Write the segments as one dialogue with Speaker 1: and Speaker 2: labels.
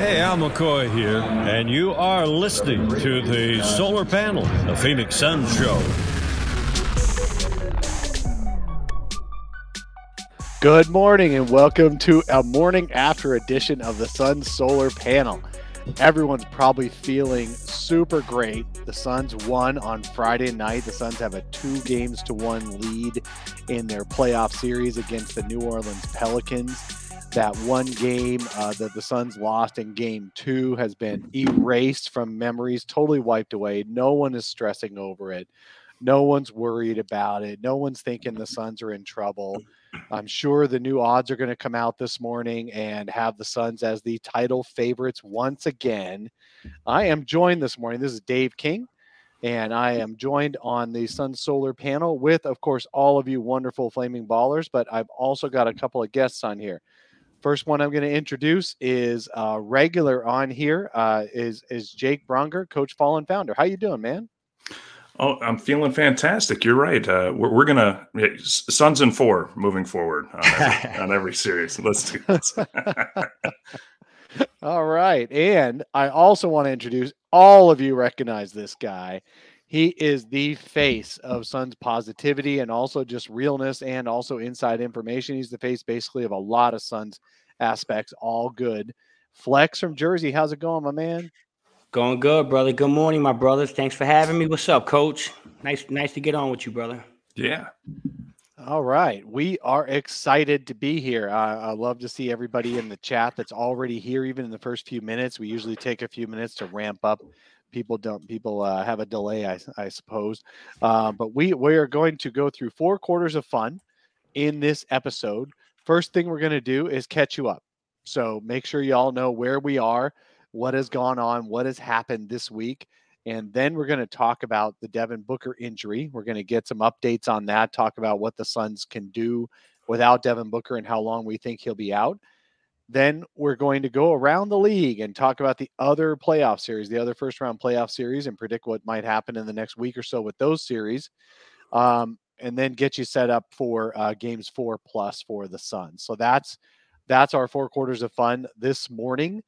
Speaker 1: Hey, Al McCoy here, and you are listening to the Solar Panel, the Phoenix Suns Show.
Speaker 2: Good morning, and welcome to a morning after edition of the Suns Solar Panel. Everyone's probably feeling super great. The Suns won on Friday night. The Suns have a two games to one lead in their playoff series against the New Orleans Pelicans that one game uh, that the Suns lost in game two has been erased from memories, totally wiped away. No one is stressing over it. No one's worried about it. No one's thinking the Suns are in trouble. I'm sure the new odds are going to come out this morning and have the Suns as the title favorites once again. I am joined this morning. This is Dave King, and I am joined on the Sun Solar panel with, of course, all of you wonderful flaming ballers. But I've also got a couple of guests on here. First one I'm going to introduce is uh, regular on here uh, is is Jake Bronger, Coach Fallen founder. How you doing, man?
Speaker 3: Oh, I'm feeling fantastic. You're right. Uh, we're, we're gonna Suns and four moving forward on every, on every series. Let's do this.
Speaker 2: all right, and I also want to introduce all of you recognize this guy. He is the face of Suns positivity and also just realness and also inside information. He's the face basically of a lot of Suns aspects, all good. Flex from Jersey, how's it going, my man?
Speaker 4: Going good, brother. Good morning, my brothers. Thanks for having me. What's up, coach? Nice, nice to get on with you, brother.
Speaker 3: Yeah.
Speaker 2: All right. We are excited to be here. Uh, I love to see everybody in the chat that's already here, even in the first few minutes. We usually take a few minutes to ramp up people don't people uh, have a delay i, I suppose. Uh, but we we are going to go through four quarters of fun in this episode. First thing we're going to do is catch you up. So make sure you all know where we are what has gone on what has happened this week and then we're going to talk about the devin booker injury. We're going to get some updates on that talk about what the suns can do without devin booker and how long we think he'll be out then we're going to go around the league and talk about the other playoff series, the other first round playoff series, and predict what might happen in the next week or so with those series. Um, and then get you set up for uh, games four plus for the Suns. So that's that's our four quarters of fun this morning.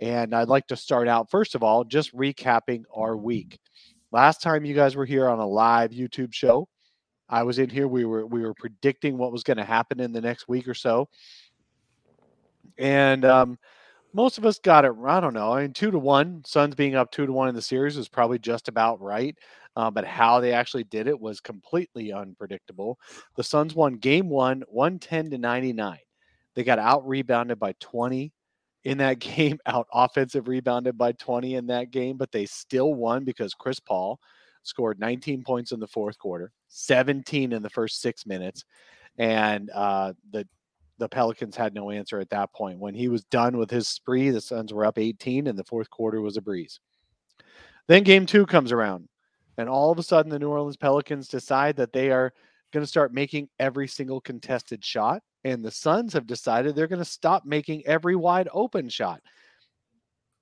Speaker 2: And I'd like to start out first of all, just recapping our week. Last time you guys were here on a live YouTube show, I was in here. We were we were predicting what was going to happen in the next week or so and um, most of us got it. I don't know. I mean, two to one. Suns being up two to one in the series was probably just about right. Uh, but how they actually did it was completely unpredictable. The Suns won game one, 110 to 99. They got out rebounded by 20 in that game, out offensive rebounded by 20 in that game, but they still won because Chris Paul scored 19 points in the fourth quarter, 17 in the first six minutes. And uh, the the Pelicans had no answer at that point. When he was done with his spree, the Suns were up 18, and the fourth quarter was a breeze. Then game two comes around, and all of a sudden, the New Orleans Pelicans decide that they are going to start making every single contested shot, and the Suns have decided they're going to stop making every wide open shot.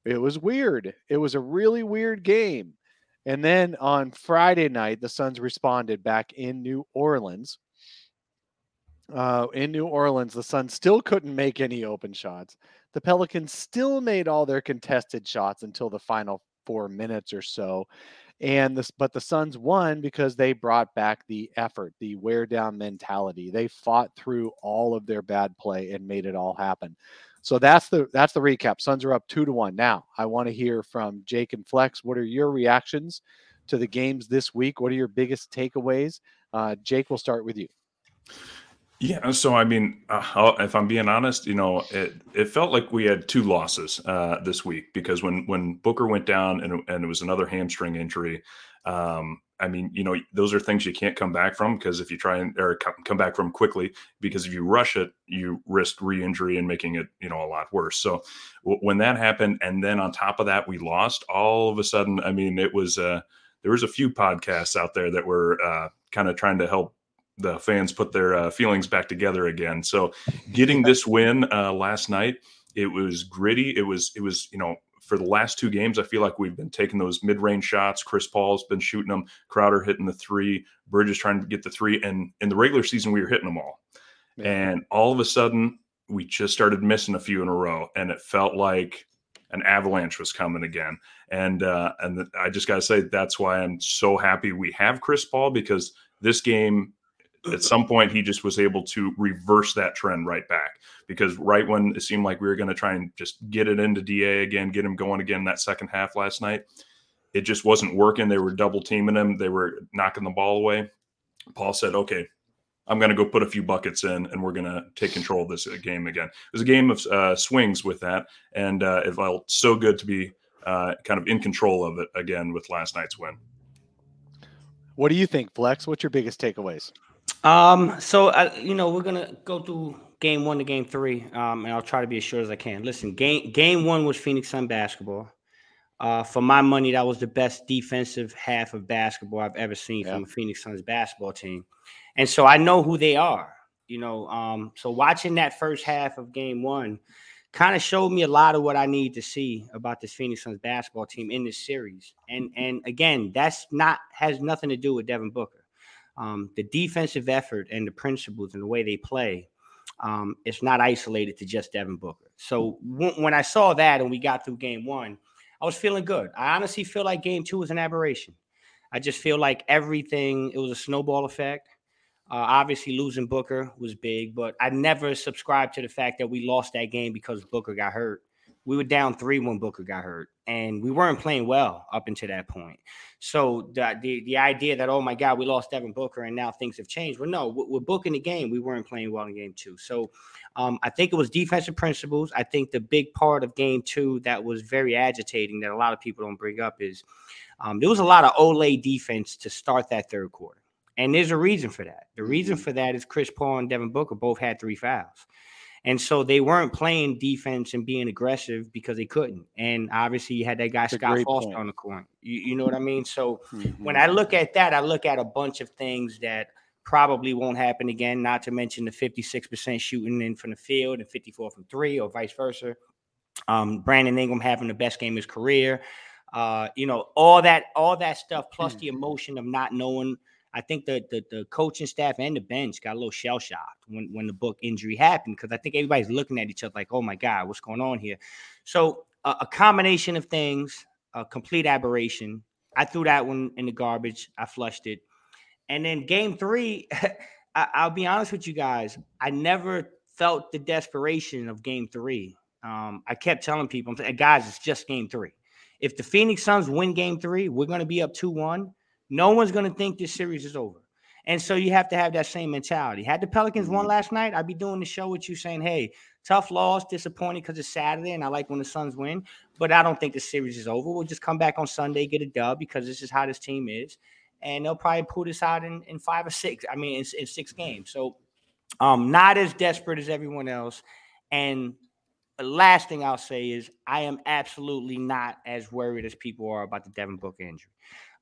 Speaker 2: It was weird. It was a really weird game. And then on Friday night, the Suns responded back in New Orleans uh, in New Orleans, the Suns still couldn't make any open shots. The Pelicans still made all their contested shots until the final four minutes or so. And this, but the Suns won because they brought back the effort, the wear down mentality. They fought through all of their bad play and made it all happen. So that's the that's the recap. Suns are up two to one. Now I want to hear from Jake and Flex. What are your reactions to the games this week? What are your biggest takeaways? Uh, Jake, we'll start with you.
Speaker 3: Yeah, so I mean, uh, if I'm being honest, you know, it it felt like we had two losses uh, this week because when when Booker went down and and it was another hamstring injury, um, I mean, you know, those are things you can't come back from because if you try and or come back from quickly, because if you rush it, you risk re-injury and making it, you know, a lot worse. So w- when that happened, and then on top of that, we lost. All of a sudden, I mean, it was uh, there was a few podcasts out there that were uh, kind of trying to help the fans put their uh, feelings back together again. So getting this win uh, last night, it was gritty. It was it was you know for the last two games, I feel like we've been taking those mid range shots. Chris Paul's been shooting them. Crowder hitting the three. Bridges trying to get the three. And in the regular season, we were hitting them all. Yeah. And all of a sudden, we just started missing a few in a row, and it felt like an avalanche was coming again. And uh, and I just got to say that's why I'm so happy we have Chris Paul because this game at some point he just was able to reverse that trend right back. Because right when it seemed like we were going to try and just get it into da again get him going again that second half last night it just wasn't working. They were double teaming him. They were knocking the ball away. Paul said okay i'm going to go put a few buckets in and we're going to take control of this game again. It was a game of uh, swings with that and uh, it felt so good to be uh, kind of in control of it again with last night's win.
Speaker 2: What do you think flex? What's your biggest takeaways
Speaker 4: um, so uh, you know, we're gonna go through game one to game three, um, and I'll try to be as short as I can. Listen, game game one was Phoenix Sun basketball. Uh, for my money, that was the best defensive half of basketball I've ever seen yeah. from a Phoenix Suns basketball team, and so I know who they are. You know, um, so watching that first half of game one kind of showed me a lot of what I need to see about this Phoenix Suns basketball team in this series. And and again, that's not has nothing to do with Devin Booker um, the defensive effort and the principles and the way they play, um, it's not isolated to just Devin Booker. So w- when I saw that and we got through game one, I was feeling good. I honestly feel like game two was an aberration. I just feel like everything, it was a snowball effect. Uh, obviously, losing Booker was big, but I never subscribed to the fact that we lost that game because Booker got hurt we were down three when Booker got hurt, and we weren't playing well up until that point. So the the, the idea that oh my God, we lost Devin Booker and now things have changed. Well, no, we're booking the game. We weren't playing well in game two. So um, I think it was defensive principles. I think the big part of game two that was very agitating that a lot of people don't bring up is um, there was a lot of olé defense to start that third quarter. And there's a reason for that. The reason mm-hmm. for that is Chris Paul and Devin Booker both had three fouls. And so they weren't playing defense and being aggressive because they couldn't. And obviously, you had that guy That's Scott Foster point. on the court. You, you, know what I mean? So mm-hmm. when I look at that, I look at a bunch of things that probably won't happen again. Not to mention the 56% shooting in from the field and 54 from three, or vice versa. Um, Brandon Ingram having the best game of his career. Uh, you know, all that, all that stuff, plus mm-hmm. the emotion of not knowing I think the, the, the coaching staff and the bench got a little shell shocked when when the book injury happened because I think everybody's looking at each other like, oh my god, what's going on here? So uh, a combination of things, a complete aberration. I threw that one in the garbage. I flushed it, and then game three. I, will be honest with you guys. I never felt the desperation of game three. Um, I kept telling people, guys, it's just game three. If the Phoenix Suns win game three, we're going to be up 2 1. No one's going to think this series is over. And so you have to have that same mentality. Had the Pelicans won mm-hmm. last night, I'd be doing the show with you saying, hey, tough loss, disappointed because it's Saturday and I like when the Suns win. But I don't think the series is over. We'll just come back on Sunday, get a dub because this is how this team is. And they'll probably pull this out in, in five or six. I mean, in, in six games. So um, not as desperate as everyone else. And the last thing I'll say is I am absolutely not as worried as people are about the Devin Booker injury.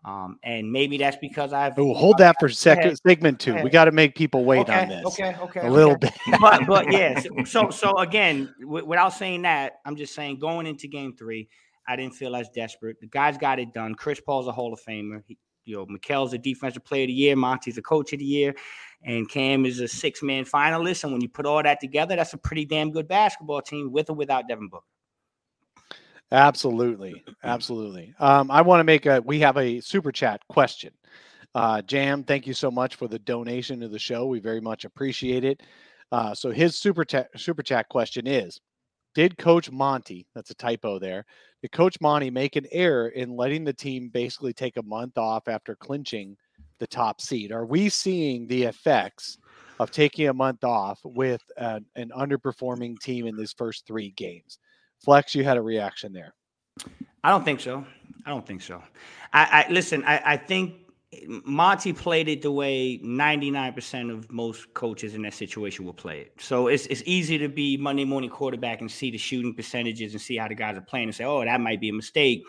Speaker 4: Um, and maybe that's because I've
Speaker 2: Ooh, hold that for second segment two. We got to make people wait
Speaker 4: okay,
Speaker 2: on this.
Speaker 4: Okay, okay,
Speaker 2: a little
Speaker 4: okay.
Speaker 2: bit.
Speaker 4: but but yes. So so again, w- without saying that, I'm just saying going into game three, I didn't feel as desperate. The guys got it done. Chris Paul's a Hall of Famer. He, you know, Mikal's a defensive player of the year. Monty's a coach of the year, and Cam is a six man finalist. And when you put all that together, that's a pretty damn good basketball team with or without Devin Booker.
Speaker 2: Absolutely, absolutely. Um, I want to make a. We have a super chat question. Uh, Jam, thank you so much for the donation to the show. We very much appreciate it. Uh, so his super chat super chat question is: Did Coach Monty? That's a typo there. Did Coach Monty make an error in letting the team basically take a month off after clinching the top seed? Are we seeing the effects of taking a month off with an, an underperforming team in these first three games? Flex, you had a reaction there.
Speaker 4: I don't think so. I don't think so. I, I listen. I, I think Monty played it the way 99% of most coaches in that situation will play it. So it's it's easy to be Monday morning quarterback and see the shooting percentages and see how the guys are playing and say, oh, that might be a mistake.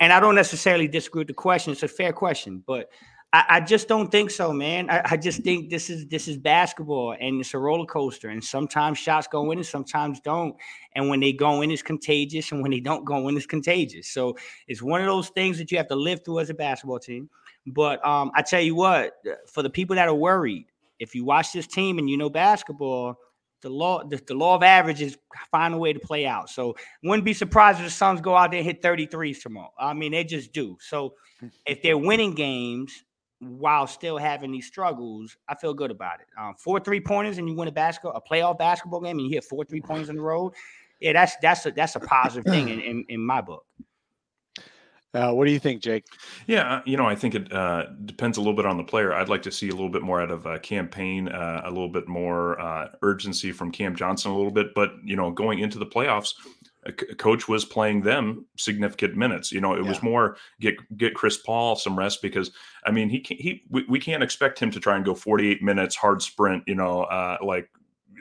Speaker 4: And I don't necessarily disagree with the question. It's a fair question, but I, I just don't think so, man. I, I, just think this is this is basketball and it's a roller coaster. And sometimes shots go in and sometimes don't. And when they go in, it's contagious. And when they don't go in, it's contagious. So it's one of those things that you have to live through as a basketball team. But um, I tell you what, for the people that are worried, if you watch this team and you know basketball, the law the, the law of averages find a way to play out. So wouldn't be surprised if the Suns go out there and hit 33s tomorrow. I mean, they just do. So if they're winning games while still having these struggles, I feel good about it. Um, four three pointers and you win a basketball a playoff basketball game and you hit four three pointers in the road. Yeah, that's that's a that's a positive thing in, in, in my book.
Speaker 2: Uh, what do you think, Jake?
Speaker 3: Yeah, uh, you know, I think it uh, depends a little bit on the player. I'd like to see a little bit more out of uh, Cam Payne, uh, a little bit more uh, urgency from Cam Johnson, a little bit. But you know, going into the playoffs, a coach was playing them significant minutes. You know, it
Speaker 2: Yeah.
Speaker 3: was more get get Chris Paul some rest because I mean he he we, we can't expect him to try and go 48 minutes hard sprint. You know, uh, like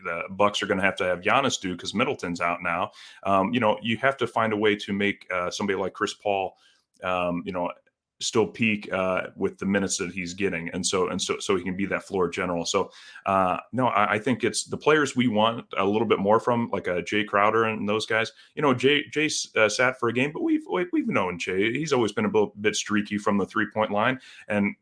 Speaker 3: the Bucks are going to have to have Giannis do because Middleton's out now. Um, you know, you have to find a way to make uh, somebody like Chris Paul, um, you know, still peak uh, with the minutes that he's getting, and so and so so he can be that floor general. So uh, no, I, I think it's the players we want a little bit more from, like a Jay Crowder and those guys. You know, Jay Jay uh, sat for a game, but we've we- we've known Jay. He's always been a bit streaky from the three point line, and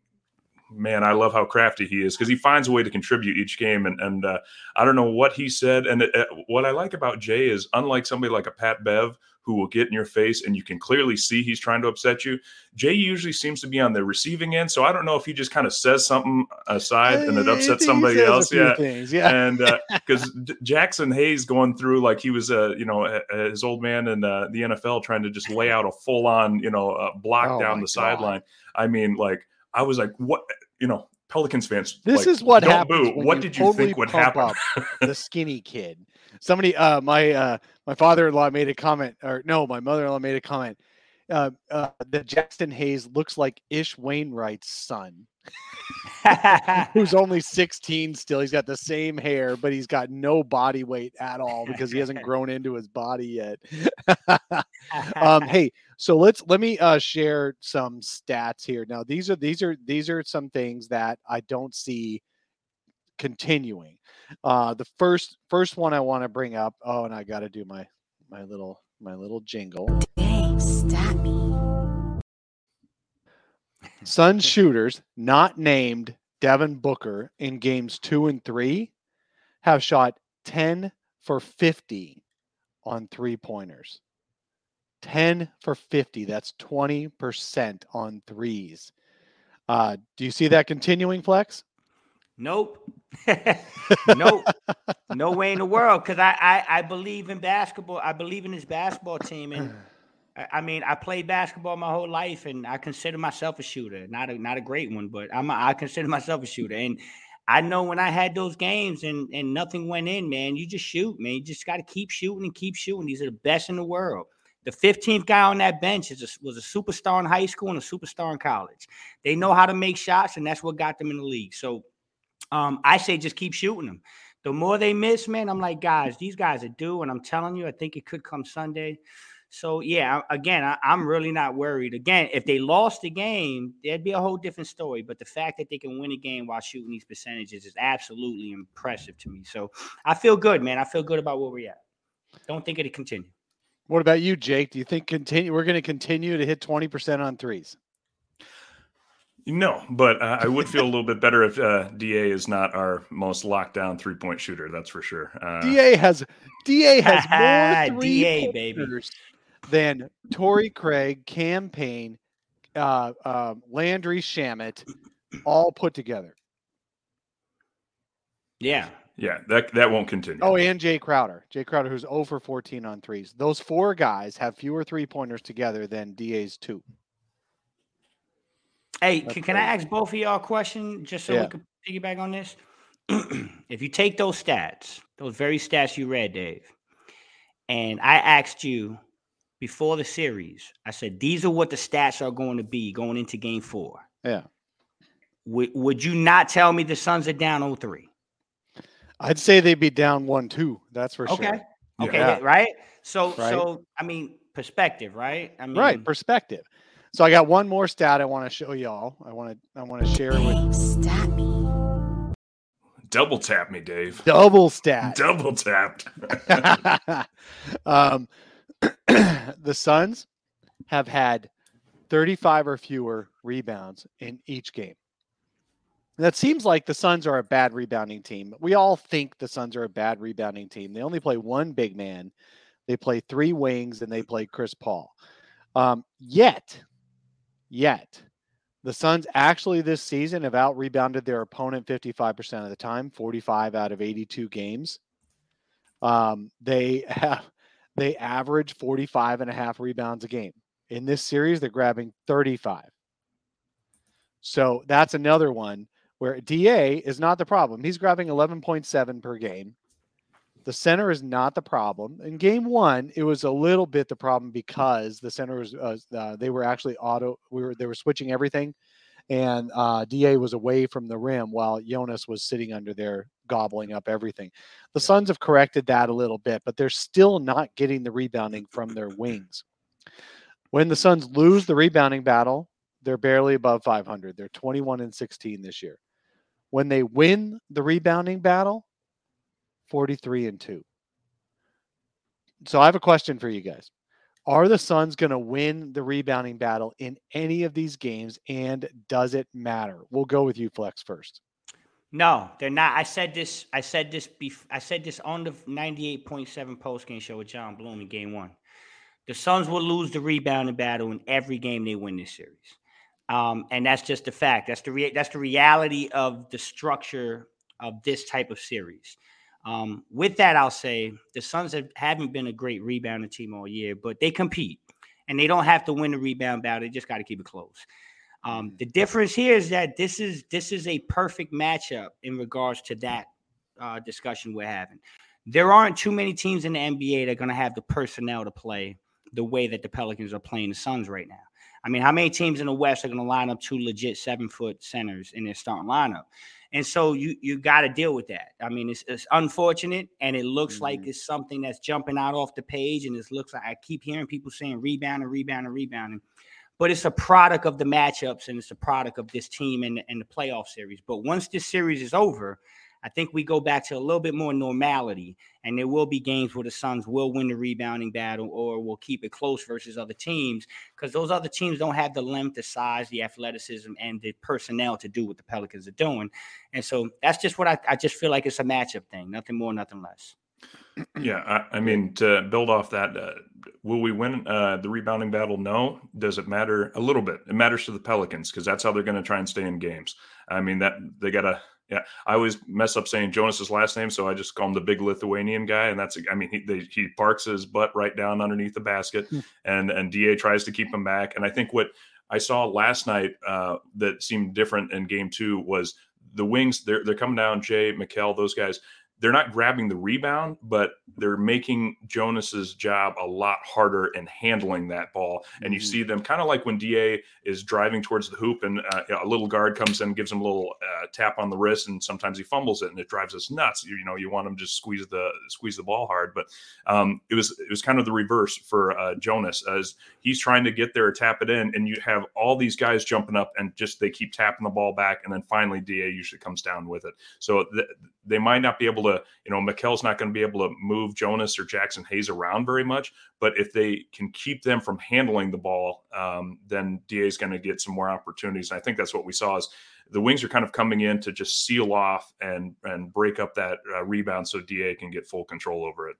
Speaker 3: man, I love how crafty he is because he finds a way to contribute each game. And and uh, I don't know what he said. And uh, what I like about Jay is, unlike somebody like a Pat Bev who will get in your face and you can clearly see he's trying to upset you, Jay usually seems to be on the receiving end. So I don't know if he just kind of says something aside and it upsets somebody else. Yeah.
Speaker 2: things. yeah.
Speaker 3: And because Jaxson Hayes going through like he was, uh, you know, uh, uh, his old man in uh, the NFL trying to just lay out a full on, you know, uh, block
Speaker 2: Oh
Speaker 3: down the sideline. I mean, like, I was like, what, you know, Pelicans fans.
Speaker 2: This
Speaker 3: like,
Speaker 2: is what
Speaker 3: boo. What did you
Speaker 2: totally
Speaker 3: think would happen?
Speaker 2: up the skinny kid. Somebody, uh, my uh, my father-in-law made a comment, or no, my mother-in-law made a comment. Uh, uh, that Jaxson Hayes looks like Ish Wainright's son, who's only 16 still. He's got the same hair, but he's got no body weight at all because he hasn't grown into his body yet. um, hey, so let's let me uh, share some stats here. Now, these are these are these are some things that I don't see continuing. Uh, the first first one I want to bring up. Oh, and I got to do my my little my little jingle.
Speaker 5: Dang, stat me.
Speaker 2: Sun shooters not named Devin Booker in games two and three have shot 10 for 50 on three pointers. 10 for 50. That's 20% on threes. Uh, do you see that continuing, Flex?
Speaker 4: Nope. nope. No way in the world. Because I, I I believe in basketball. I believe in this basketball team. And I, I mean, I played basketball my whole life, and I consider myself a shooter. Not a not a great one, but I'm a, I consider myself a shooter. And I know when I had those games and and nothing went in, man, you just shoot, man. You just got to keep shooting and keep shooting. These are the best in the world. The 15th guy on that bench is a, was a superstar in high school and a superstar in college. They know how to make shots, and that's what got them in the league. So um, I say just keep shooting them. The more they miss, man, I'm like, guys, these guys are due, and I'm telling you, I think it could come Sunday. So yeah, again, I, I'm really not worried. Again, if they lost the game, there'd be a whole different story. But the fact that they can win a game while shooting these percentages is absolutely impressive to me. So I feel good, man. I feel good about where we're at. Don't think it'll continue.
Speaker 2: What about you, Jake? Do you think continue we're going to continue to hit 20% on threes?
Speaker 3: No, but uh, I would feel a little bit better if uh, Da is not our most locked down three point shooter. That's for sure. Uh,
Speaker 2: DA has DA has more three
Speaker 4: DA, baby.
Speaker 2: pointers than Torrey Craig, Cam Payne, uh, um, Landry Shamet, all put together.
Speaker 4: Yeah.
Speaker 3: Yeah, that that won't continue.
Speaker 2: Oh, and Jay Crowder, Jay Crowder, who's oh over 14 on threes. Those four guys have fewer three pointers together than DA's two.
Speaker 4: Hey,
Speaker 2: That's
Speaker 4: can, can I ask both of y'all a question just so
Speaker 2: Yeah.
Speaker 4: we can piggyback on this? if you take those stats, those very stats you read, Dave, and I asked you before the series, I said, these are what the stats are going to be going into game four.
Speaker 2: Yeah.
Speaker 4: Would, would you not tell me the Suns are down 0-3?
Speaker 2: I'd say they'd be down one, two. That's for
Speaker 4: Okay.
Speaker 2: sure.
Speaker 4: Okay,
Speaker 2: Yeah.
Speaker 4: right? So
Speaker 2: Right.
Speaker 4: so I mean perspective, right? I mean
Speaker 2: Right. Perspective. So I got one more stat I want to show y'all. I want to I want to share it with
Speaker 5: stat me.
Speaker 3: Double tap me, Dave.
Speaker 2: double stat.
Speaker 3: Double tapped.
Speaker 2: um, the Suns have had 35 or fewer rebounds in each game. That seems like the Suns are a bad rebounding team. We all think the Suns are a bad rebounding team. They only play one big man, they play three wings, and they play Chris Paul. Um, yet, yet, the Suns actually this season have out rebounded their opponent 55% of the time, 45 out of 82 games. Um, they have they average 45 and a half rebounds a game. In this series, they're grabbing 35. So that's another one where DA is not the problem. He's grabbing 11.7 per game. The center is not the problem. In game one, it was a little bit the problem because the center was uh, uh, they were actually auto. We were they were switching everything, and uh, Da was away from the rim while Jonas was sitting under there gobbling up everything. The Suns have corrected that a little bit, but they're still not getting the rebounding from their wings. When the Suns lose the rebounding battle, they're barely above 500. They're 21 and 16 this year. When they win the rebounding battle, 43 and 2. So I have a question for you guys. Are the Suns going to win the rebounding battle in any of these games and does it matter? We'll go with you Flex first.
Speaker 4: No, they're not. I said this. I said this. Bef- I said this on the ninety-eight point seven post game show with John Bloom in Game One. The Suns will lose the rebounding battle in every game they win this series, um, and that's just a fact. That's the rea- that's the reality of the structure of this type of series. Um, with that, I'll say the Suns have, haven't been a great rebounding team all year, but they compete, and they don't have to win the rebound battle. They just got to keep it close. Um, the difference here is that this is this is a perfect matchup in regards to that uh, discussion we're having. There aren't too many teams in the NBA that are going to have the personnel to play the way that the Pelicans are playing the Suns right now. I mean, how many teams in the West are going to line up two legit seven foot centers in their starting lineup? And so you you got to deal with that. I mean, it's, it's unfortunate, and it looks mm-hmm. like it's something that's jumping out off the page, and it looks like I keep hearing people saying rebound and rebound and rebounding but it's a product of the matchups and it's a product of this team and, and the playoff series. But once this series is over, I think we go back to a little bit more normality, and there will be games where the Suns will win the rebounding battle or will keep it close versus other teams because those other teams don't have the length, the size, the athleticism, and the personnel to do what the Pelicans are doing. And so that's just what I, I just feel like it's a matchup thing, nothing more, nothing less.
Speaker 3: Yeah, I, I, mean to build off that, uh, will we win uh, the rebounding battle? No. Does it matter a little bit? It matters to the Pelicans because that's how they're going to try and stay in games. I mean that they got to. Yeah, I always mess up saying Jonas's last name, so I just call him the big Lithuanian guy, and that's. I mean, he they, he parks his butt right down underneath the basket, hmm. and and Da tries to keep him back. And I think what I saw last night uh, that seemed different in Game Two was the wings. They're they're coming down. Jay Mikal, those guys they're not grabbing the rebound, but they're making Jonas's job a lot harder in handling that ball. And you mm-hmm. see them kind of like when Da is driving towards the hoop, and uh, a little guard comes in, gives him a little uh, tap on the wrist, and sometimes he fumbles it, and it drives us nuts. You, you know, you want him to just squeeze the squeeze the ball hard, but um, it was it was kind of the reverse for uh, Jonas as he's trying to get there, tap it in, and you have all these guys jumping up, and just they keep tapping the ball back, and then finally Da usually comes down with it. So th- they might not be able to, you know, Mikal's not going to be able to move Jonas or Jaxson Hayes around very much. But if they can keep them from handling the ball, um, then Da is going to get some more opportunities. And I think that's what we saw is the wings are kind of coming in to just seal off and and break up that uh, rebound so Da can get full control over it.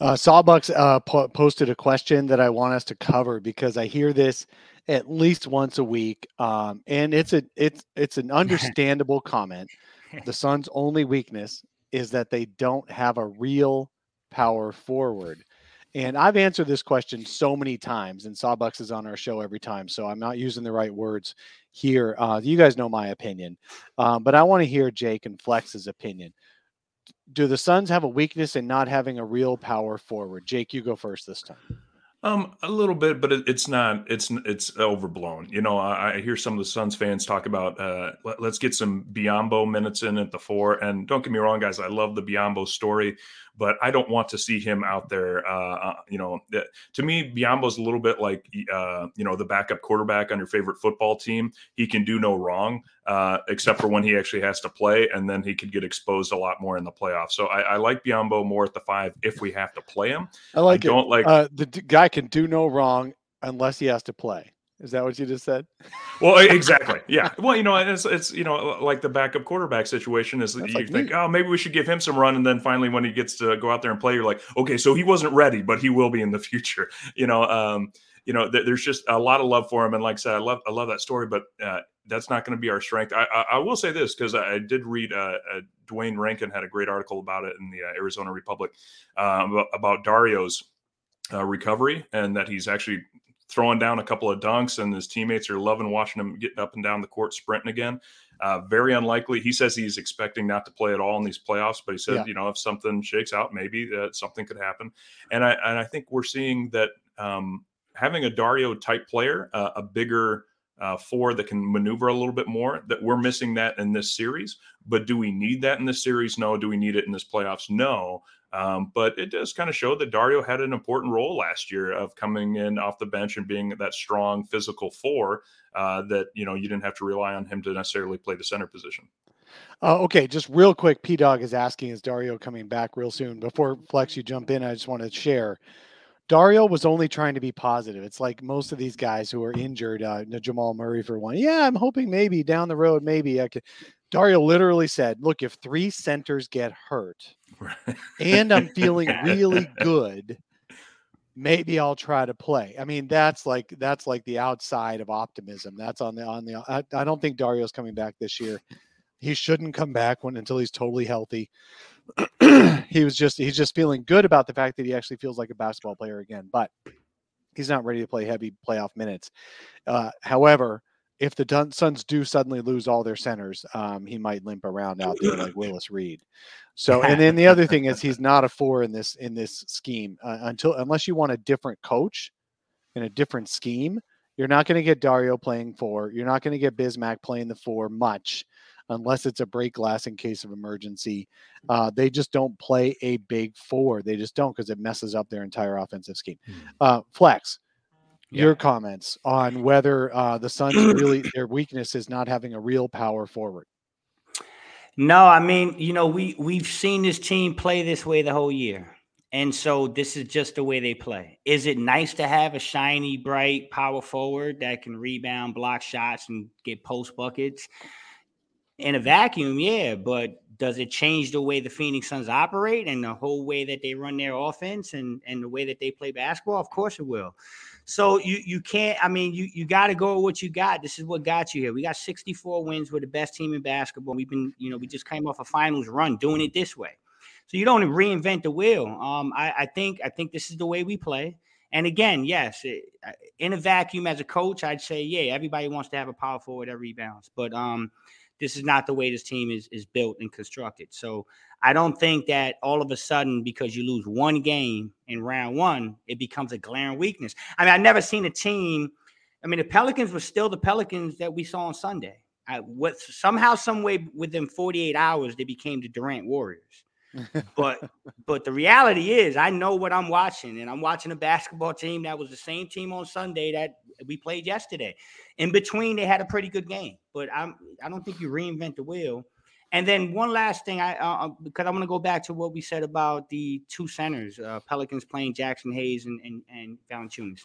Speaker 2: Uh, Sawbucks uh, po- posted a question that I want us to cover because I hear this at least once a week, um, and it's a it's it's an understandable comment the Suns' only weakness is that they don't have a real power forward. And I've answered this question so many times, and Sawbucks is on our show every time, so I'm not using the right words here. Uh, you guys know my opinion, um, but I want to hear Jake and Flex's opinion. Do the Suns have a weakness in not having a real power forward? Jake, you go first this time.
Speaker 3: Um, a little bit, but it, it's not. It's it's overblown. You know, I, I, hear some of the Suns fans talk about uh, let, us get some Biyombo minutes in at the four. And don't get me wrong, guys, I love the Biyombo story but I don't want to see him out there. Uh, uh you know, to me, Biyombo's a little bit like uh, you know the backup quarterback on your favorite football team. He can do no wrong, uh, except for when he actually has to play, and then he could get exposed a lot more in the playoffs. So I, I like Biyombo more at the five if we have to play him.
Speaker 2: I like. I don't it. like uh, the d- guy can do no wrong unless he has to play. Is that what you just said?
Speaker 3: Well, exactly. Yeah. Well, you know, it's it's you know like the backup quarterback situation is that
Speaker 2: That's
Speaker 3: you
Speaker 2: like
Speaker 3: think,
Speaker 2: me.
Speaker 3: oh, maybe we should give him some run, and then finally when he gets to go out there and play, you're like, okay, so he wasn't ready, but he will be in the future. You know, um, you know, th- there's just a lot of love for him, and like I said, I love I love that story, but uh, that's not going to be our strength. I I, I will say this because I, I did read uh, uh, Duane Rankin had a great article about it in the uh, Arizona Republic uh, about, about Dario's uh, recovery and that he's actually throwing down a couple of dunks and his teammates are loving watching him getting up and down the court sprinting again. Uh, very unlikely. He says he's expecting not to play at all in these playoffs, but he said,
Speaker 2: Yeah.
Speaker 3: you know, if something shakes out, maybe that something could happen. And I and I think we're seeing that um, having a Dario type player, uh, a bigger uh, four that can maneuver a little bit more, that we're missing that in this series. But do we need that in this series? No. Do we need it in this playoffs? No. Um, but it does kind of show that Dario had an important role last year of coming in off the bench and being that strong physical four uh, that you know you didn't have to rely on him to necessarily play the center position.
Speaker 2: Uh, okay, just real quick, P Dog is asking, is Dario coming back real soon? Before Flex, you jump in, I just want to share. Dario was only trying to be positive. It's like most of these guys who are injured, uh, Jamal Murray for one. Yeah, I'm hoping maybe down the road, maybe I could. Dario literally said, "Look, if three centers get hurt, and I'm feeling really good, maybe I'll try to play. I mean, that's like that's like the outside of optimism. That's on the on the. I, I don't think Dario's coming back this year. He shouldn't come back when until he's totally healthy. he was just he's just feeling good about the fact that he actually feels like a basketball player again, but he's not ready to play heavy playoff minutes. Uh, however, if the Dun- Suns do suddenly lose all their centers, um, he might limp around out there like Willis Reed. So, and then the other thing is he's not a four in this in this scheme uh, until unless you want a different coach in a different scheme. You're not going to get Dario playing four. You're not going to get Bismack playing the four much, unless it's a break glass in case of emergency. Uh, they just don't play a big four. They just don't because it messes up their entire offensive scheme. Uh, Flex, your comments on whether uh, the Suns really their weakness is not having a real power forward.
Speaker 4: No, I mean, you know, we we've seen this team play this way the whole year. And so this is just the way they play. Is it nice to have a shiny, bright power forward that can rebound, block shots, and get post buckets? In a vacuum, yeah, but does it change the way the Phoenix Suns operate and the whole way that they run their offense and, and the way that they play basketball? Of course it will. So you you can't. I mean, you you got to go with what you got. This is what got you here. We got 64 wins. We're the best team in basketball. We've been, you know, we just came off a finals run doing it this way. So you don't reinvent the wheel. Um, I, I think I think this is the way we play. And again, yes, it, in a vacuum as a coach, I'd say, yeah, everybody wants to have a power forward that rebounds, but um, this is not the way this team is is built and constructed. So I don't think that all of a sudden because you lose one game in round one, it becomes a glaring weakness. I mean, I've never seen a team. I mean, the Pelicans were still the Pelicans that we saw on Sunday. I, somehow, some way, within 48 hours, they became the Durant Warriors but but the reality is I know what I'm watching, and I'm watching a basketball team that was the same team on Sunday that we played yesterday. In between, they had a pretty good game, but I'm I don't think you reinvent the wheel. And then one last thing, I uh, because I want to go back to what we said about the two centers, uh, Pelicans playing Jaxson Hayes and and, and Valanciunas.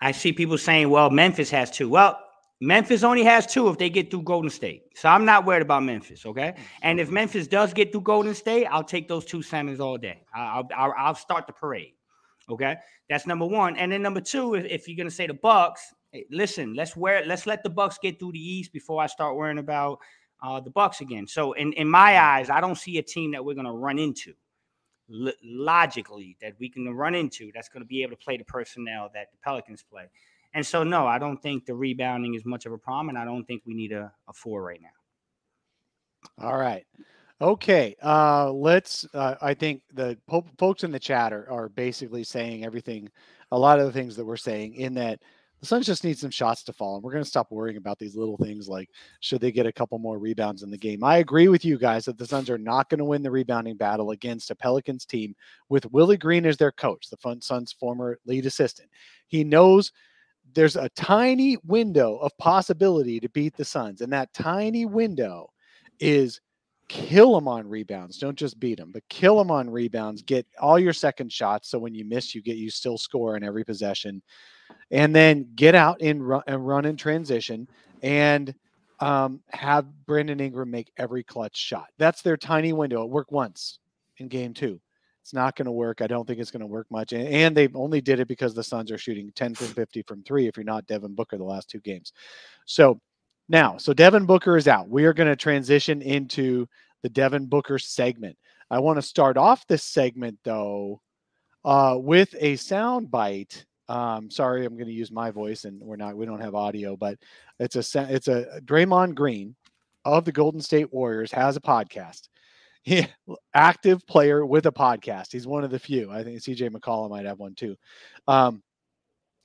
Speaker 4: I see people saying, "Well, Memphis has two. Well, Memphis only has two if they get through Golden State. So I'm not worried about Memphis. Okay. And if Memphis does get through Golden State, I'll take those two centers all day. I'll, I'll, I'll start the parade. Okay. That's number one. And then number two, if, if you're going to say the Bucks, hey, listen, let's wear, let's let the Bucks get through the East before I start worrying about uh, the Bucks again. So in, in my eyes, I don't see a team that we're going to run into logically that we can run into that's going to be able to play the personnel that the Pelicans play. And so, no, I don't think the rebounding is much of a problem, and I don't think we need a, a four right now.
Speaker 2: All right. Okay. Uh, let's. Uh, I think the po- folks in the chat are, are basically saying everything, a lot of the things that we're saying, in that the Suns just need some shots to fall. And we're going to stop worrying about these little things like should they get a couple more rebounds in the game. I agree with you guys that the Suns are not going to win the rebounding battle against a Pelicans team with Willie Green as their coach, the Suns' former lead assistant. He knows there's a tiny window of possibility to beat the Suns, and that tiny window is kill them on rebounds. Don't just beat them, but kill them on rebounds. Get all your second shots, so when you miss, you get you still score in every possession. and then get out and run and run in transition and um, have Brandon Ingram make every clutch shot. That's their tiny window. It worked once in game two. It's not going to work. I don't think it's going to work much. And, and they only did it because the Suns are shooting 10 from 50 from three if you're not Devin Booker the last two games. So now, so Devin Booker is out. We are going to transition into the Devin Booker segment. I want to start off this segment though uh, with a sound bite. Um, sorry, I'm going to use my voice, and we're not. We don't have audio, but it's a it's a Draymond Green of the Golden State Warriors has a podcast. He active player with a podcast. He's one of the few. I think CJ McCollum might have one too. Um,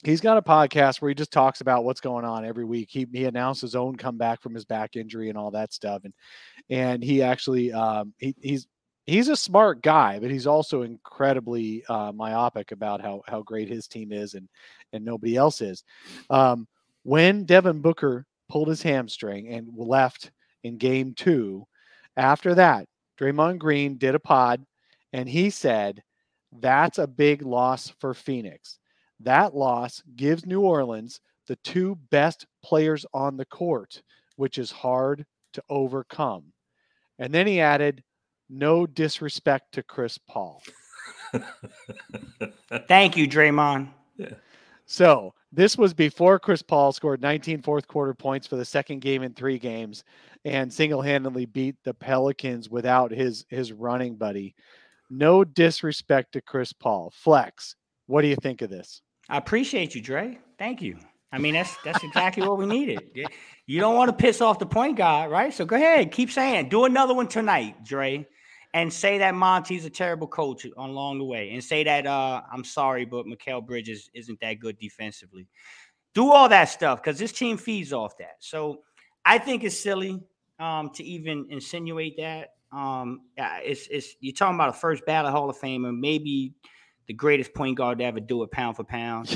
Speaker 2: he's got a podcast where he just talks about what's going on every week. He he announced his own comeback from his back injury and all that stuff, and and he actually um, he, he's he's a smart guy, but he's also incredibly uh, myopic about how how great his team is and and nobody else is. Um, when Devin Booker pulled his hamstring and left in Game Two, after that, Draymond Green did a pod, and he said that's a big loss for Phoenix. That loss gives New Orleans the two best players on the court, which is hard to overcome. And then he added, no disrespect to Chris Paul.
Speaker 4: Thank you, Draymond.
Speaker 2: So this was before Chris Paul scored 19 fourth quarter points for the second game in three games and single-handedly beat the Pelicans without his his running buddy. No disrespect to Chris Paul. Flex, what do you think of this?
Speaker 4: I appreciate you, Dre. Thank you. I mean, that's that's exactly what we needed. You don't want to piss off the point guard, right? So go ahead, keep saying, do another one tonight, Dre, and say that Monty's a terrible coach along the way, and say that uh, I'm sorry, but Mikal Bridges isn't that good defensively. Do all that stuff because this team feeds off that. So I think it's silly um, to even insinuate that. Um, it's it's you're talking about a first ballot Hall of Famer, maybe the greatest point guard to ever do it, pound for pound.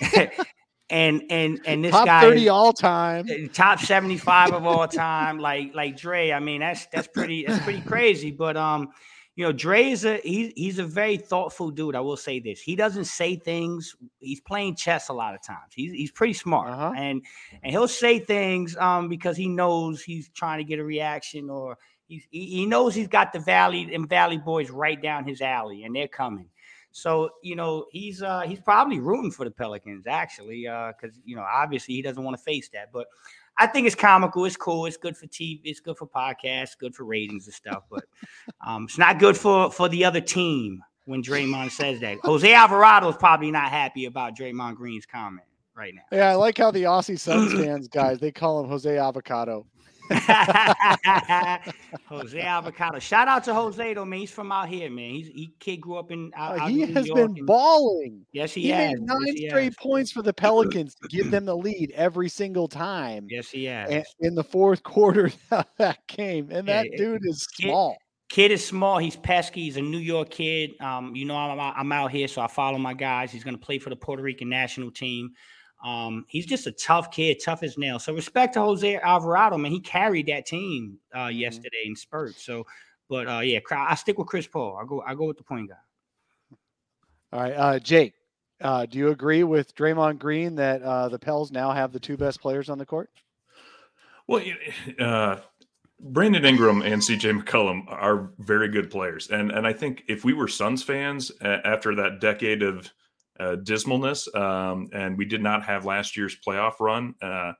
Speaker 4: and and and this
Speaker 2: Top
Speaker 4: guy
Speaker 2: 30 all time.
Speaker 4: uh, top 75 of all time like like Dre I mean that's that's pretty that's pretty crazy but um you know Dre is a he, he's a very thoughtful dude I will say this. He doesn't say things he's playing chess a lot of times. He's he's pretty smart
Speaker 2: Uh-huh.
Speaker 4: and and he'll say things um because he knows he's trying to get a reaction or he's, he he knows he's got the Valley and Valley boys right down his alley and they're coming. So you know he's uh he's probably rooting for the Pelicans actually uh because you know obviously he doesn't want to face that but I think it's comical it's cool it's good for TV it's good for podcasts good for ratings and stuff but um it's not good for for the other team when Draymond says that Jose Alvarado is probably not happy about Draymond Green's comment right now.
Speaker 2: Yeah, I like how the Aussie Suns fans, guys, they call him Jose Avocado.
Speaker 4: Jose Avocado. Shout out to Jose though, man. He's from out here, man. He's he kid grew up in out,
Speaker 2: Uh,
Speaker 4: out
Speaker 2: he
Speaker 4: in
Speaker 2: has been
Speaker 4: and-
Speaker 2: balling.
Speaker 4: Yes, he,
Speaker 2: He,
Speaker 4: has.
Speaker 2: made nine
Speaker 4: yes,
Speaker 2: straight
Speaker 4: has.
Speaker 2: points for the Pelicans to give them the lead every single time
Speaker 4: Yes, he has.
Speaker 2: a- in the fourth quarter of that game. And that
Speaker 4: it-
Speaker 2: dude is small.
Speaker 4: Kid is small. He's pesky. He's a New York kid. Um, you know, I'm I'm out here, so I follow my guys. He's going to play for the Puerto Rican national team. Um, he's just a tough kid, tough as nails. So respect to Jose Alvarado, man. He carried that team uh,
Speaker 2: Mm-hmm.
Speaker 4: yesterday in spurts. So, but uh, yeah, I stick with Chris Paul. I go, I go with the point guard.
Speaker 2: All right, uh, Jake, uh, do you agree with Draymond Green that uh, the Pels now have the two best players on the court?
Speaker 3: Well, uh, Brandon Ingram and CJ McCollum are very good players, and and I think if we were Suns fans uh, after that decade of uh, dismalness, um, and we did not have last year's playoff run, uh,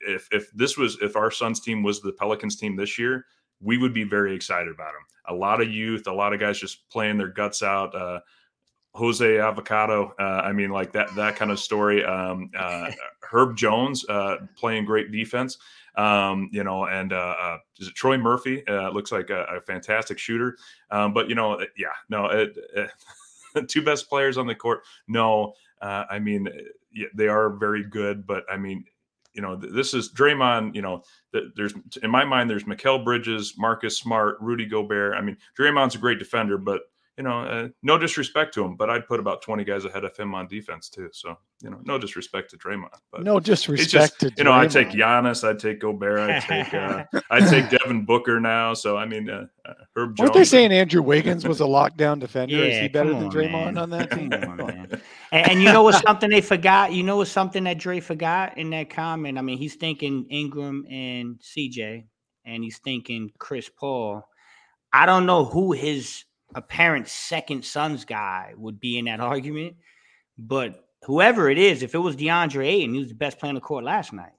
Speaker 3: if if this was if our Suns team was the Pelicans team this year, we would be very excited about them. A lot of youth, a lot of guys just playing their guts out. Uh, Jose Avocado, uh, I mean, like that that kind of story. Um, uh, Herb Jones uh, playing great defense um, you know, and uh, uh, is it Troy Murphy? Uh, looks like a, a fantastic shooter. Um, but you know, yeah, no, it, it, two best players on the court. No, uh, I mean, yeah, they are very good, but I mean, you know, th- this is Draymond. You know, th- there's in my mind, there's Mikal Bridges, Marcus Smart, Rudy Gobert. I mean, Draymond's a great defender, but you know, uh, no disrespect to him, but I'd put about 20 guys ahead of him on defense too. So, you know, no disrespect to Draymond, but
Speaker 2: no
Speaker 3: it's
Speaker 2: disrespect
Speaker 3: just,
Speaker 2: to
Speaker 3: you know, I take
Speaker 2: Draymond.
Speaker 3: Giannis, I take Gobert, I take, uh, I take Devin Booker now. So, I mean, uh, uh, Herb Jones.
Speaker 2: Weren't they saying Andrew Wiggins was a lockdown defender? Is he better
Speaker 4: come
Speaker 2: than Draymond
Speaker 4: man.
Speaker 2: on that team?
Speaker 4: on. And, and you know what's something they forgot? You know what's something that Dre forgot in that comment? I mean, he's thinking Ingram and CJ, and he's thinking Chris Paul. I don't know who his apparent second son's guy would be in that argument, but whoever it is, if it was DeAndre Ayton, he was the best player on the court last night.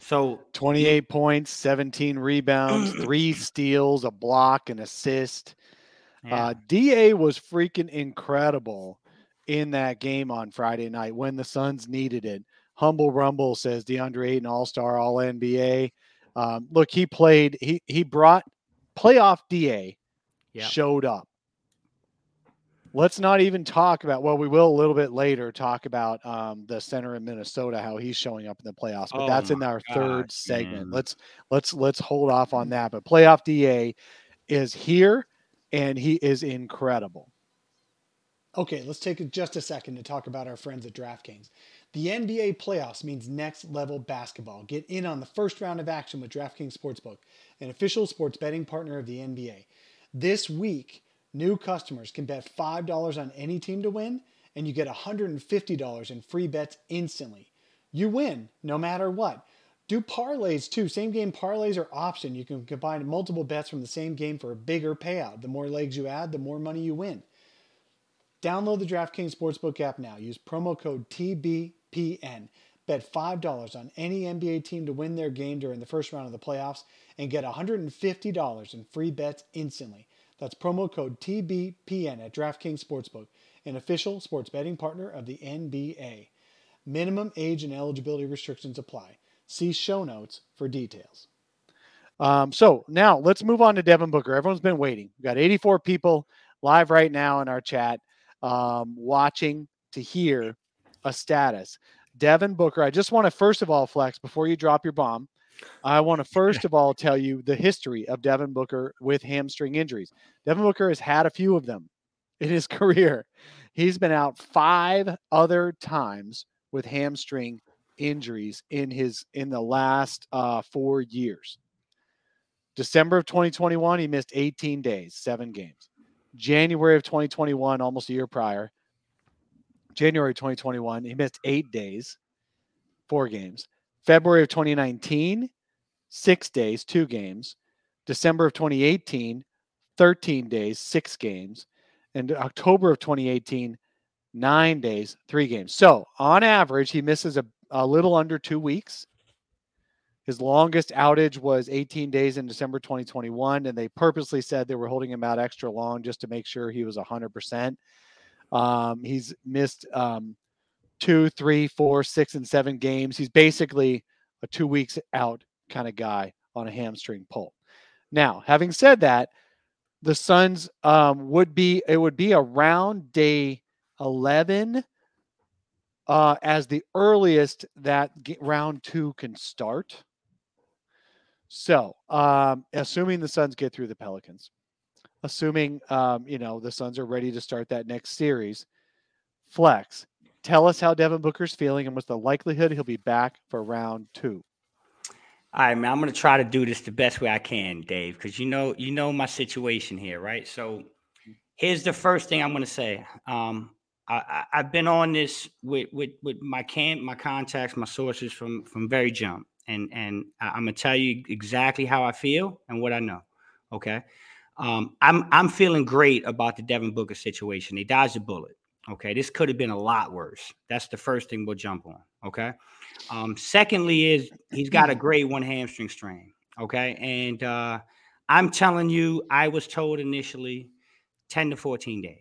Speaker 4: So
Speaker 2: 28 points, 17 rebounds, three steals, a block, an assist.
Speaker 4: yeah.
Speaker 2: Uh, Da was freaking incredible in that game on Friday night when the Suns needed it. Humble Rumble says DeAndre Ayton, All Star, All NBA. Um, look, he played. He he brought playoff Da.
Speaker 4: Yeah.
Speaker 2: Showed up. Let's not even talk about. Well, we will a little bit later talk about um, the center in Minnesota, how he's showing up in the playoffs. But
Speaker 4: Oh
Speaker 2: that's in
Speaker 4: my
Speaker 2: our third segment.
Speaker 4: man.
Speaker 2: Let's let's let's hold off on that. But playoff Da is here, and he is incredible.
Speaker 6: Okay, let's take just a second to talk about our friends at DraftKings. The NBA playoffs means next level basketball. Get in on the first round of action with DraftKings Sportsbook, an official sports betting partner of the NBA. This week, new customers can bet $5 on any team to win, and you get $150 in free bets instantly. You win no matter what. Do parlays too. Same game parlays are option. You can combine multiple bets from the same game for a bigger payout. The more legs you add, the more money you win. Download the DraftKings Sportsbook app now. Use promo code TBPN. Bet $5 on any NBA team to win their game during the first round of the playoffs and get $150 in free bets instantly. That's promo code TBPN at DraftKings Sportsbook, an official sports betting partner of the NBA. Minimum age and eligibility restrictions apply. See show notes for details.
Speaker 2: Um, so now let's move on to Devin Booker. Everyone's been waiting. We've got 84 people live right now in our chat um, watching to hear a status. Devin Booker, I just want to first of all, Flex, before you drop your bomb, I want to first of all tell you the history of Devin Booker with hamstring injuries. Devin Booker has had a few of them in his career. He's been out five other times with hamstring injuries in his in the last uh, four years. December of 2021, he missed 18 days, seven games. January of 2021, almost a year prior, January 2021, he missed eight days, four games. February of 2019, six days, two games. December of 2018, 13 days, six games. And October of 2018, nine days, three games. So on average, he misses a, a little under two weeks. His longest outage was 18 days in December 2021, and they purposely said they were holding him out extra long just to make sure he was 100%. Um, he's missed um, two, three, four, six, and seven games. He's basically a two weeks out kind of guy on a hamstring pull. Now, having said that, the Suns um, would be it would be around day 11 uh, as the earliest that round two can start. So, um, assuming the Suns get through the Pelicans, assuming um, you know the Suns are ready to start that next series, flex. Tell us how Devin Booker's feeling and what's the likelihood he'll be back for round two.
Speaker 4: All right, man. I'm gonna try to do this the best way I can, Dave, because you know you know my situation here, right? So here's the first thing I'm gonna say. Um, I, I've been on this with with with my camp, my contacts, my sources from from very jump, and and I'm gonna tell you exactly how I feel and what I know. Okay, um, I'm I'm feeling great about the Devin Booker situation. They dodged a bullet. Okay, this could have been a lot worse. That's the first thing we'll jump on. Okay. Um, secondly, is he's got a great one hamstring strain. Okay. And uh, I'm telling you, I was told initially 10 to 14 days.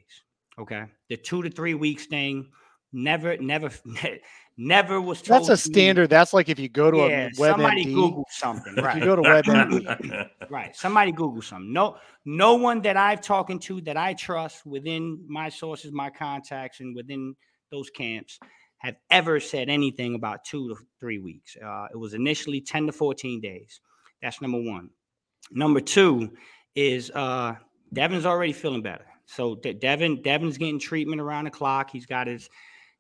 Speaker 4: Okay. The two to three weeks thing never, never, never was told.
Speaker 2: That's a standard. That's like if you go to
Speaker 4: Yeah,
Speaker 2: a
Speaker 4: somebody
Speaker 2: WebMD.
Speaker 4: Google something.
Speaker 2: If
Speaker 4: Right.
Speaker 2: you go to WebMD,
Speaker 4: Right. Somebody Google something. No, no one that I've talking to that I trust within my sources, my contacts, and within those camps have ever said anything about two to three weeks. Uh, it was initially 10 to 14 days. That's number one. Number two is uh Devin's already feeling better. So De- Devin Devin's getting treatment around the clock. He's got his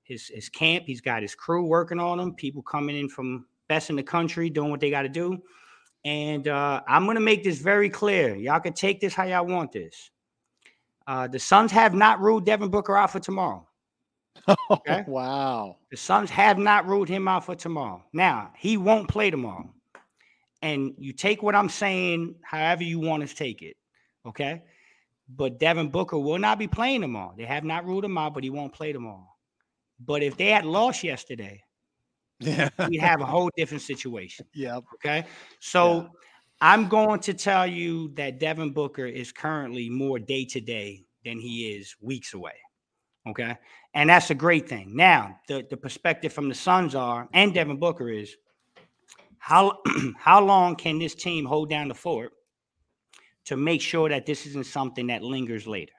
Speaker 4: his his camp. He's got his crew working on him. People coming in from best in the country doing what they got to do. And uh, I'm gonna make this very clear. Y'all can take this how y'all want this. Uh, the Suns have not ruled Devin Booker out for tomorrow. Okay.
Speaker 2: wow.
Speaker 4: The Suns have not ruled him out for tomorrow. Now, he won't play tomorrow. And you take what I'm saying however you want to take it. Okay. But Devin Booker will not be playing tomorrow. They have not ruled him out, but he won't play tomorrow. But if they had lost yesterday,
Speaker 2: Yeah.
Speaker 4: we'd have a whole different situation.
Speaker 2: Yeah.
Speaker 4: Okay. So I'm going to tell you that Devin Booker is currently more day to day than he is weeks away. Okay. And that's a great thing. Now, the, the perspective from the Suns are, and Devin Booker is, how how long can this team hold down the fort to make sure that this isn't something that lingers later?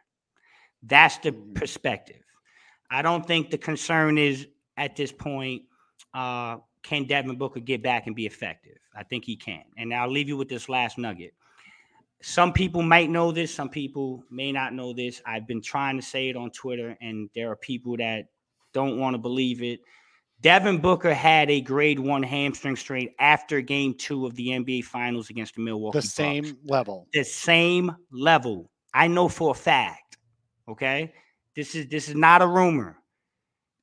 Speaker 4: That's the mm. perspective. I don't think the concern is at this point, uh, can Devin Booker get back and be effective? I think he can. And I'll leave you with this last nugget. Some people might know this, some people may not know this. I've been trying to say it on Twitter, and there are people that don't want to believe it. Devin Booker had a grade one hamstring strain after game two of the NBA Finals against the Milwaukee
Speaker 2: The
Speaker 4: Bucks
Speaker 2: same level.
Speaker 4: the same level. I know for a fact. Okay. This is this is not a rumor.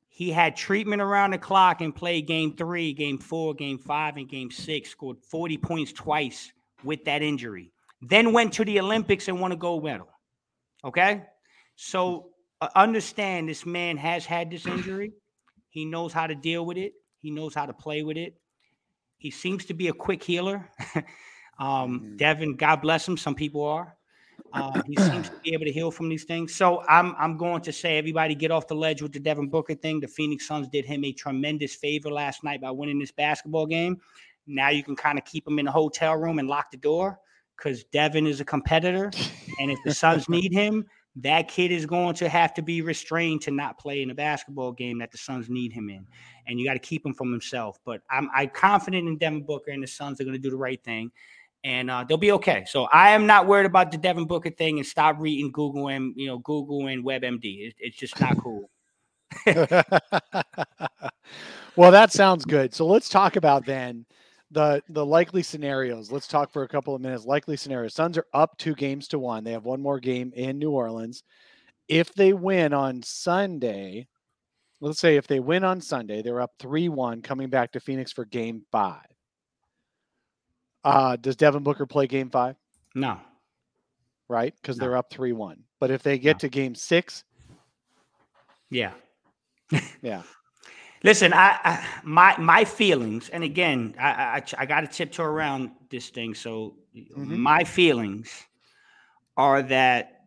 Speaker 4: He had treatment around the clock and played game three, game four, game five, and game six, scored 40 points twice with that injury. Then went to the Olympics and won a gold medal. Okay. So uh, understand this man has had this injury. He knows how to deal with it. He knows how to play with it. He seems to be a quick healer. um,
Speaker 2: Mhm.
Speaker 4: Devin, God bless him. Some people are. Uh, he seems to be able to heal from these things. So I'm I'm going to say everybody get off the ledge with the Devin Booker thing. The Phoenix Suns did him a tremendous favor last night by winning this basketball game. Now you can kind of keep him in the hotel room and lock the door because Devin is a competitor, and if the Suns need him, that kid is going to have to be restrained to not play in a basketball game that the Suns need him in, and you got to keep him from himself. But I'm I'm confident in Devin Booker and the Suns are going to do the right thing, and uh, they'll be okay. So I am not worried about the Devin Booker thing, and stop reading Google and you know Google and WebMD. It, it's just not cool.
Speaker 2: well, that sounds good. So let's talk about then the the likely scenarios. Let's talk for a couple of minutes. Likely scenarios. Suns are up two games to one. They have one more game in New Orleans. If they win on Sunday, let's say if they win on Sunday, they're up three one, coming back to Phoenix for Game Five. Uh, does Devin Booker play Game Five?
Speaker 4: No,
Speaker 2: Right, because
Speaker 4: No.
Speaker 2: they're up three one. But if they get
Speaker 4: No.
Speaker 2: to Game Six,
Speaker 4: yeah.
Speaker 2: yeah,
Speaker 4: Listen, I, I my my feelings, and again, I I, I got to tiptoe around this thing. So
Speaker 2: Mhm.
Speaker 4: my feelings are that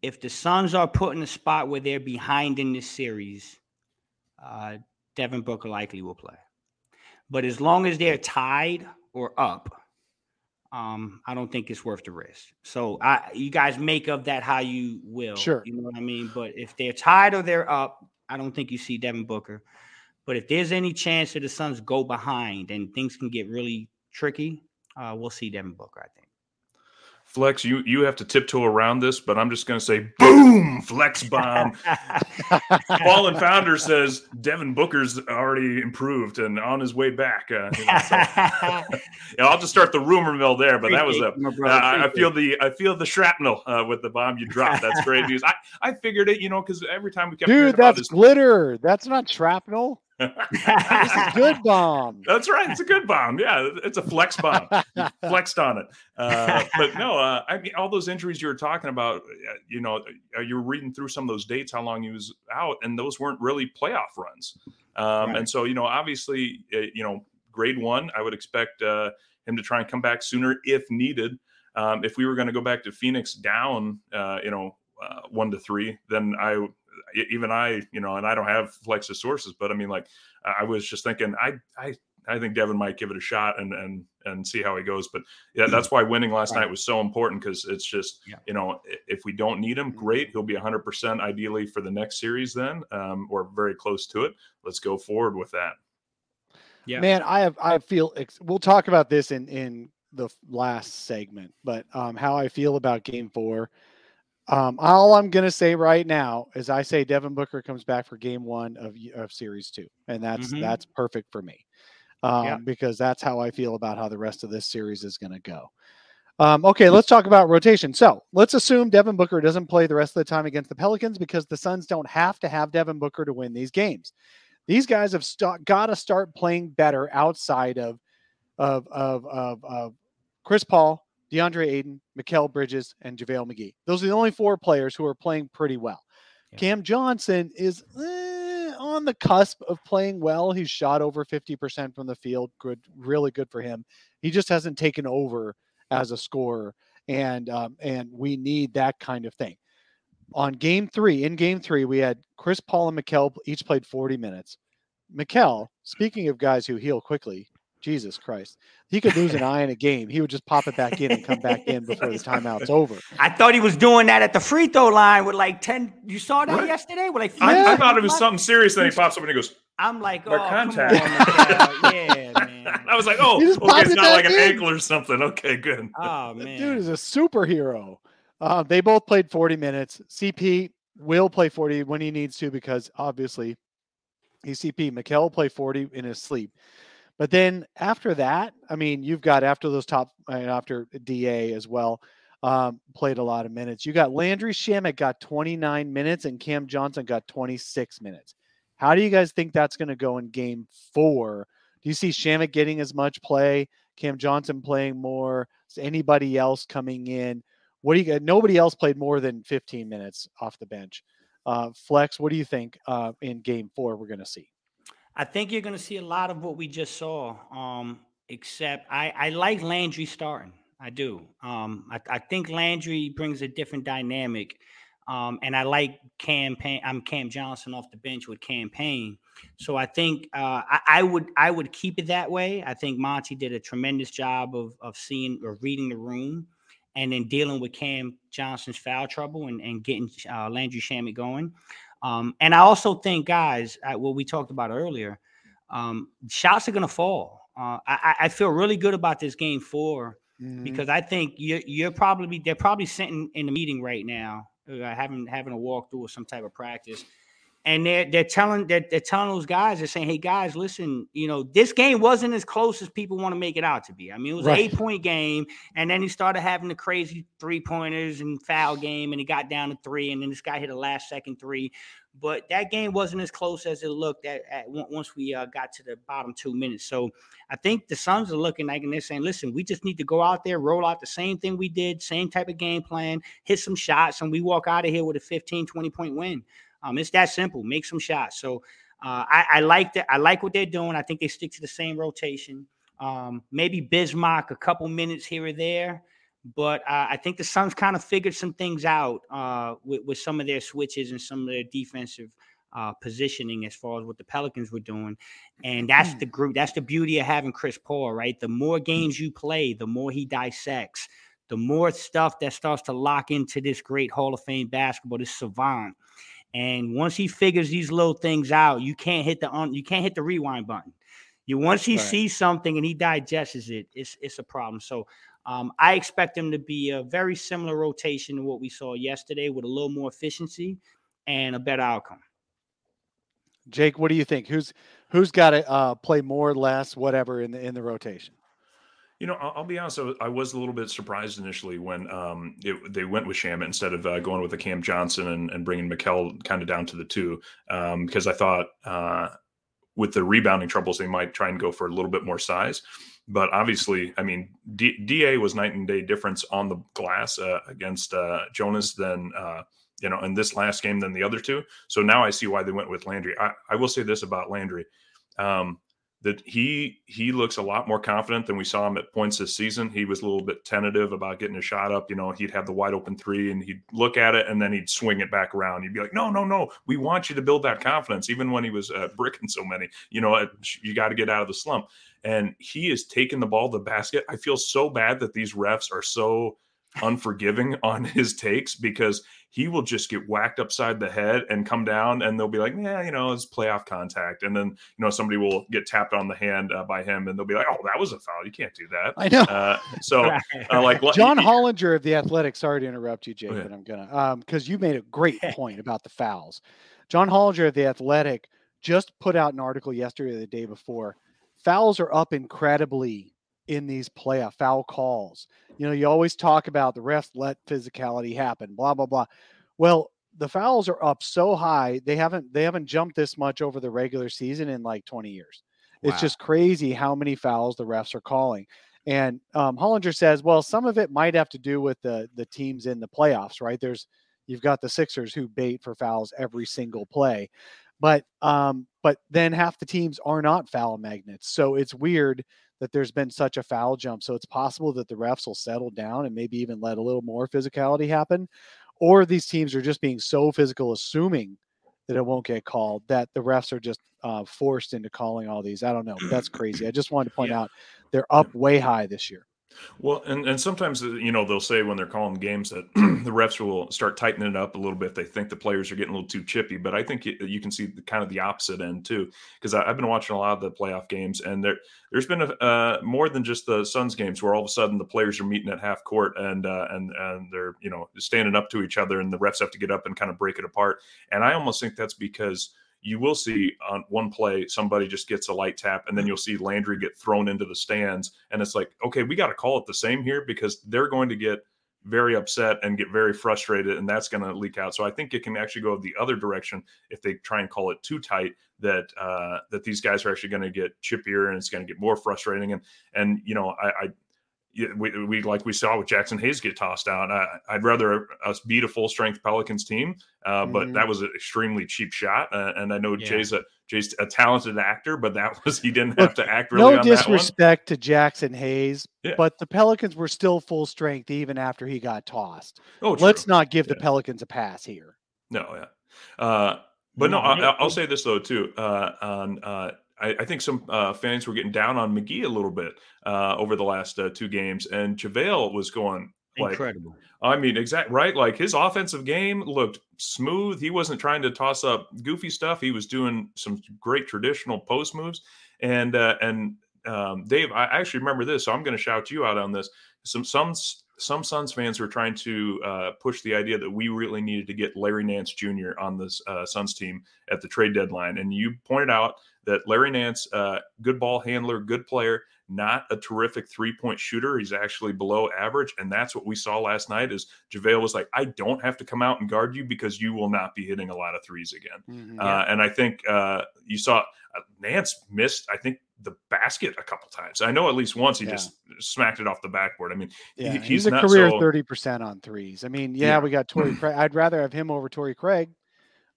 Speaker 4: if the Suns are put in a spot where they're behind in this series, uh, Devin Booker likely will play. But as long as they're tied or up, um, I don't think it's worth the risk. So I, you guys make of that how you will.
Speaker 2: Sure.
Speaker 4: You know what I mean? But if they're tied or they're up, I don't think you see Devin Booker. But if there's any chance that the Suns go behind and things can get really tricky, uh, we'll see Devin Booker, I think.
Speaker 3: Flex, you you have to tiptoe around this, but I'm just going to say, boom, flex bomb. Fallen Founder says Devin Booker's already improved and on his way back. Uh, you know, so- yeah, I'll just start the rumor mill there, but that was a. Uh. I I feel the I feel the shrapnel uh, with the bomb you dropped. That's great news. I, I figured it, you know, because every time we kept
Speaker 2: dude, that's glitter. That's not shrapnel.
Speaker 4: It.
Speaker 2: a good bomb.
Speaker 3: That's right. It's a good bomb. Yeah, it's a flex bomb. Flexed on it. Uh, but no, uh, I mean, all those injuries you were talking about, uh, you know, uh, you were reading through some of those dates, how long he was out, and those weren't really playoff runs. Um,
Speaker 2: Right.
Speaker 3: And so, you know, obviously, uh, you know, grade one, I would expect uh, him to try and come back sooner if needed. Um, if we were going to go back to Phoenix down, uh, you know, uh, one to three, then I, even I, you know, and I don't have Flex's sources, but I mean, like, I I was just thinking, I, I, I think Devin might give it a shot and and and see how he goes. But yeah, that's why winning last
Speaker 2: Right.
Speaker 3: night was so important because it's just
Speaker 4: Yeah.
Speaker 3: you know if we don't need him, great. He'll be 100 percent ideally for the next series then, um, or very close to it. Let's go forward with that.
Speaker 4: Yeah.
Speaker 2: Man, I have I feel ex- we'll talk about this in in the last segment, but um how I feel about game 4. Um, all I'm gonna say right now is I say Devin Booker comes back for Game One of of Series Two, and that's
Speaker 4: Mhm.
Speaker 2: that's perfect for me, um,
Speaker 4: Yeah.
Speaker 2: because that's how I feel about how the rest of this series is gonna go. Um, okay, let's talk about rotation. So let's assume Devin Booker doesn't play the rest of the time against the Pelicans because the Suns don't have to have Devin Booker to win these games. These guys have st- got to start playing better outside of of of of, of Chris Paul, DeAndre Ayton, Mikal Bridges, and JaVale McGee. Those are the only four players who are playing pretty well.
Speaker 4: Yeah.
Speaker 2: Cam Johnson is eh, on the cusp of playing well. He's shot over 50% from the field. Good, really good for him. He just hasn't taken over as a scorer. And um, and we need that kind of thing. On game three, in game three, we had Chris Paul and Mikal each played 40 minutes. Mikal, speaking of guys who heal quickly, Jesus Christ, he could lose an eye in a game. He would just pop it back in and come back in before the timeout's over.
Speaker 4: I thought he was doing that at the free throw line with like 10. You saw that
Speaker 3: Right.
Speaker 4: yesterday? With like
Speaker 3: I, I
Speaker 2: Yeah.
Speaker 3: thought it was something serious. Then he pops up and he goes,
Speaker 4: I'm like, oh,
Speaker 3: More
Speaker 4: come
Speaker 3: contact.
Speaker 4: on, yeah, man.
Speaker 3: I was like, oh,
Speaker 2: He
Speaker 3: okay, it's not like
Speaker 2: back
Speaker 3: an
Speaker 2: in.
Speaker 3: ankle or something. Okay, good.
Speaker 4: Oh man,
Speaker 2: dude is a superhero. Uh, they both played 40 minutes. CP will play 40 when he needs to because obviously he's CP. Mikal will play 40 in his sleep. But then after that, I mean, you've got after those top, and after DA as well, um, played a lot of minutes. You got Landry Shamet got 29 minutes and Cam Johnson got 26 minutes. How do you guys think that's going to go in game four? Do you see Shamet getting as much play? Cam Johnson playing more? Is anybody else coming in? What do you got? Nobody else played more than 15 minutes off the bench. Uh, Flex, what do you think uh, in game four we're going to see?
Speaker 4: I think you're going to see a lot of what we just saw. Um, except I, I like Landry starting. I do. Um, I, I think Landry brings a different dynamic. Um, and I like Cam Payne. I'm Cam Johnson off the bench with Cam Payne. So I think uh, I, I would I would keep it that way. I think Monty did a tremendous job of of seeing or reading the room, and then dealing with Cam Johnson's foul trouble and and getting uh, Landry Shamet going. Um, and I also think, guys, uh, what we talked about earlier, um, shots are going to fall. Uh, I, I I feel really good about this game four
Speaker 2: Mhm.
Speaker 4: because I think you're you're probably they're probably sitting in the meeting right now, uh, having having a walkthrough or some type of practice, and they're they're telling they're, they're telling those guys they're saying, hey guys, listen, you know this game wasn't as close as people want to make it out to be. I mean, it was
Speaker 2: Right.
Speaker 4: an eight point game, and then he started having the crazy three pointers and foul game, and he got down to three, and then this guy hit a last second three. But that game wasn't as close as it looked at, at once we uh, got to the bottom two minutes. So I think the Suns are looking like and they're saying, listen, we just need to go out there, roll out the same thing we did, same type of game plan, hit some shots, and we walk out of here with a 15, 20 point win. Um, it's that simple. Make some shots. So uh, I, I like that. I like what they're doing. I think they stick to the same rotation. Um, maybe Bismack a couple minutes here or there. But uh, I think the Suns kind of figured some things out uh, with, with some of their switches and some of their defensive uh, positioning as far as what the Pelicans were doing. And that's the group. That's the beauty of having Chris Paul, right? The more games you play, the more he dissects, the more stuff that starts to lock into this great Hall of Fame basketball, this savant. And once he figures these little things out, you can't hit the on, you can't hit the rewind button. You once he
Speaker 2: Right.
Speaker 4: sees something and he digests it, it's it's a problem. So um, I expect him to be a very similar rotation to what we saw yesterday, with a little more efficiency and a better outcome.
Speaker 2: Jake, what do you think? Who's who's got to uh, play more, less, whatever in the in the rotation?
Speaker 3: You know, I'll, I'll be honest. I was, a little bit surprised initially when um, it, they went with Shamet instead of uh, going with the Cam Johnson and, and bringing Mikal kind of down to the two, um, because I thought uh, with the rebounding troubles they might try and go for a little bit more size. But obviously, I mean, D- Da was night and day difference on the glass uh, against uh, Jonas than uh, you know in this last game than the other two. So now I see why they went with Landry. I, I will say this about Landry. Um, that he he looks a lot more confident than we saw him at points this season. He was a little bit tentative about getting a shot up. You know, he'd have the wide open three and he'd look at it and then he'd swing it back around. He'd be like, "No, no, no, we want you to build that confidence." Even when he was uh, bricking so many, you know, you got to get out of the slump. And he is taking the ball to the basket. I feel so bad that these refs are so unforgiving on his takes because he will just get whacked upside the head and come down and they'll be like yeah you know it's playoff contact and then you know somebody will get tapped on the hand uh, by him and they'll be like oh that was a foul you can't do that
Speaker 2: I know.
Speaker 3: uh, so uh, like
Speaker 2: John
Speaker 3: he-
Speaker 2: Hollinger of the Athletic. Sorry to interrupt you, Jake,
Speaker 3: Oh, yeah.
Speaker 2: but I'm gonna um because you made a great point about the fouls. John Hollinger of the Athletic just put out an article yesterday or the day before. Fouls are up incredibly in these playoff foul calls. You know, you always talk about the refs let physicality happen, blah blah blah. Well, the fouls are up so high they haven't they haven't jumped this much over the regular season in like 20 years. It's just crazy how many fouls the refs are calling. And um, Hollinger says, well, some of it might have to do with the the teams in the playoffs, right? There's you've got the Sixers who bait for fouls every single play, but um, but then half the teams are not foul magnets. So it's weird that there's been such a foul jump. So it's possible that the refs will settle down and maybe even let a little more physicality happen, or these teams are just being so physical, assuming that it won't get called that the refs are just uh, forced into calling all these. I don't know. That's crazy. I just wanted to point
Speaker 3: Yeah.
Speaker 2: out they're up way high this year.
Speaker 3: Well, and, and sometimes, uh, you know, they'll say when they're calling games that the refs will start tightening it up a little bit. if They think the players are getting a little too chippy, but I think you, you can see the, kind of the opposite end too. Because I've been watching a lot of the playoff games, and there there's been a, uh, more than just the Suns games where all of a sudden the players are meeting at half court and uh, and and they're you know standing up to each other, and the refs have to get up and kind of break it apart. And I almost think that's because you will see on one play somebody just gets a light tap and then you'll see Landry get thrown into the stands. And it's like okay we got to call it the same here because they're going to get very upset and get very frustrated and that's going to leak out. So I think it can actually go the other direction if they try and call it too tight that uh that these guys are actually going to get chippier and it's going to get more frustrating. And and you know I, I we, we like we saw with Jaxson Hayes get tossed out. I, I'd rather us beat a full strength Pelicans team, uh, but
Speaker 2: Mhm.
Speaker 3: that was an extremely cheap shot. Uh, and I know
Speaker 4: Yeah.
Speaker 3: Jay's a Jay's a talented actor, but that was he didn't have to act really
Speaker 2: no
Speaker 3: on that one.
Speaker 2: disrespect to Jaxson Hayes,
Speaker 3: Yeah.
Speaker 2: but the Pelicans were still full strength even after he got tossed.
Speaker 3: Oh, true.
Speaker 2: Let's not give the Pelicans a pass here.
Speaker 3: No, yeah. Uh, but no,
Speaker 4: No,
Speaker 3: I, I'll say this though too. Uh, on uh, I, I think some uh, fans were getting down on McGee a little bit uh, over the last uh, two games, and JaVale was going like
Speaker 4: Incredible.
Speaker 3: I mean, exact right. Like his offensive game looked smooth. He wasn't trying to toss up goofy stuff. He was doing some great traditional post moves. And uh, and um, Dave, I actually remember this, so I'm going to shout you out on this. Some some some Suns fans were trying to uh, push the idea that we really needed to get Larry Nance Jr. on this uh, Suns team at the trade deadline, and you pointed out that Larry Nance, uh, good ball handler, good player, not a terrific three point shooter. He's actually below average. And that's what we saw last night is JaVale was like, I don't have to come out and guard you because you will not be hitting a lot of threes again. Uh, and I think uh, you saw uh, Nance missed, I think, the basket a couple times. I know at least once he
Speaker 2: Yeah.
Speaker 3: just smacked it off the backboard. I mean, he- he's,
Speaker 2: he's, a
Speaker 3: not
Speaker 2: career
Speaker 3: so-
Speaker 2: thirty percent on threes. I mean, yeah,
Speaker 3: Yeah.
Speaker 2: we got Torrey. Craig. I'd rather have him over Torrey Craig,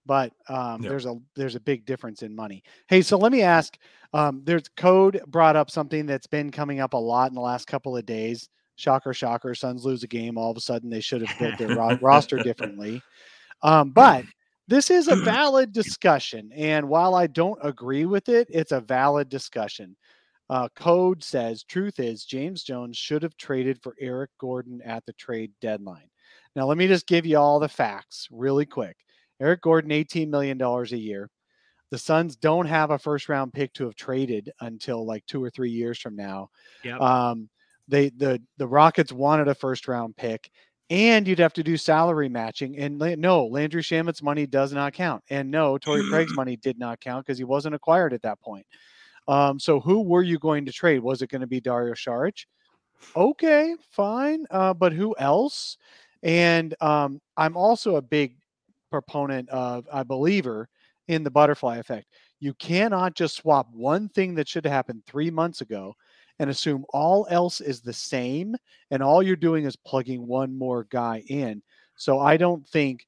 Speaker 2: but um,
Speaker 3: Yeah.
Speaker 2: there's a there's a big difference in money. Hey, so let me ask. Um, there's code brought up something that's been coming up a lot in the last couple of days. Shocker, shocker. Suns lose a game. All of a sudden, they should have built their ro- roster differently. Um, but this is a valid discussion, and while I don't agree with it, it's a valid discussion. Uh, code says truth is James Jones should have traded for Eric Gordon at the trade deadline. Now, let me just give you all the facts really quick. Eric Gordon, $18 million a year. The Suns don't have a first round pick to have traded until like two or three years from now.
Speaker 4: Yep.
Speaker 2: Um, they the the Rockets wanted a first round pick, and you'd have to do salary matching. And no, Landry Shamet's money does not count, and no, Torrey Craig's money did not count because he wasn't acquired at that point. Um, so who were you going to trade? Was it going to be Dario Saric? Okay, fine. Uh, but who else? And um, I'm also a big proponent of a believer in the butterfly effect. You cannot just swap one thing that should have happened three months ago and assume all else is the same and all you're doing is plugging one more guy in. So I don't think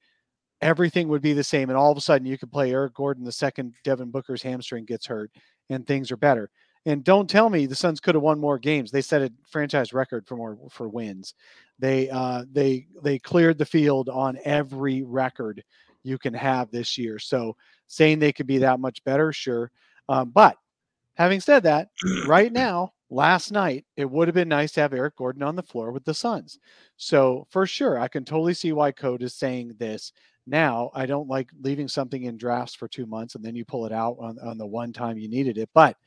Speaker 2: everything would be the same and all of a sudden you could play Eric Gordon the second Devin Booker's hamstring gets hurt and things are better. And don't tell me the Suns could have won more games. They set a franchise record for more for wins. They uh they they cleared the field on every record you can have this year. So saying they could be that much better, sure. Um, but having said that, right now last night it would have been nice to have Eric Gordon on the floor with the Suns. So for sure, I can totally see why Code is saying this. Now, I don't like leaving something in drafts for two months and then you pull it out on, on the one time you needed it, but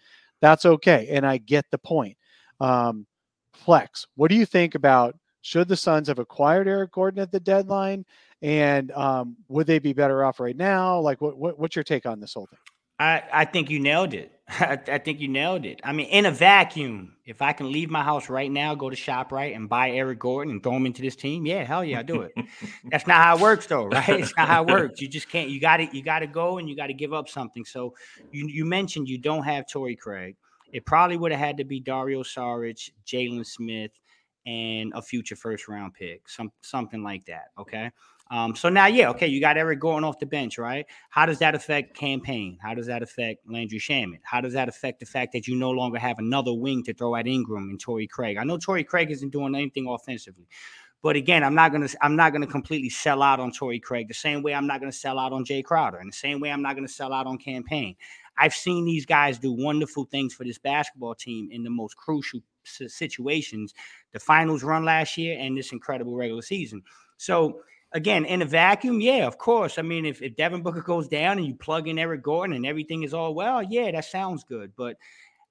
Speaker 2: that's okay. And I get the point. Um, Flex, what do you think about should the Suns have acquired Eric Gordon at the deadline? And um, would they be better off right now? Like, what, what what's your take on this whole thing?
Speaker 4: I, I think you nailed it. I, I, think you nailed it. I mean, in a vacuum, if I can leave my house right now, go to ShopRite and buy Eric Gordon and throw him into this team, yeah, hell yeah, I do it. That's not how it works, though, right? It's not how it works. You just can't. You got to. You got to go and you got to give up something. So you you mentioned you don't have Torrey Craig. It probably would have had to be Dario Saric, Jalen Smith, and a future first round pick, some something like that. Okay. Um, so now, yeah, okay, you got Eric going off the bench, right? How does that affect Cam Payne? How does that affect Landry Shamet? How does that affect the fact that you no longer have another wing to throw at Ingram and Torrey Craig? I know Torrey Craig isn't doing anything offensively, but again, I'm not gonna I'm not gonna completely sell out on Torrey Craig the same way I'm not gonna sell out on Jay Crowder, and the same way I'm not gonna sell out on Cam Payne. I've seen these guys do wonderful things for this basketball team in the most crucial situations, the finals run last year and this incredible regular season. So again, in a vacuum, yeah, of course. I mean, if, if Devin Booker goes down and you plug in Eric Gordon and everything is all well, yeah, that sounds good. But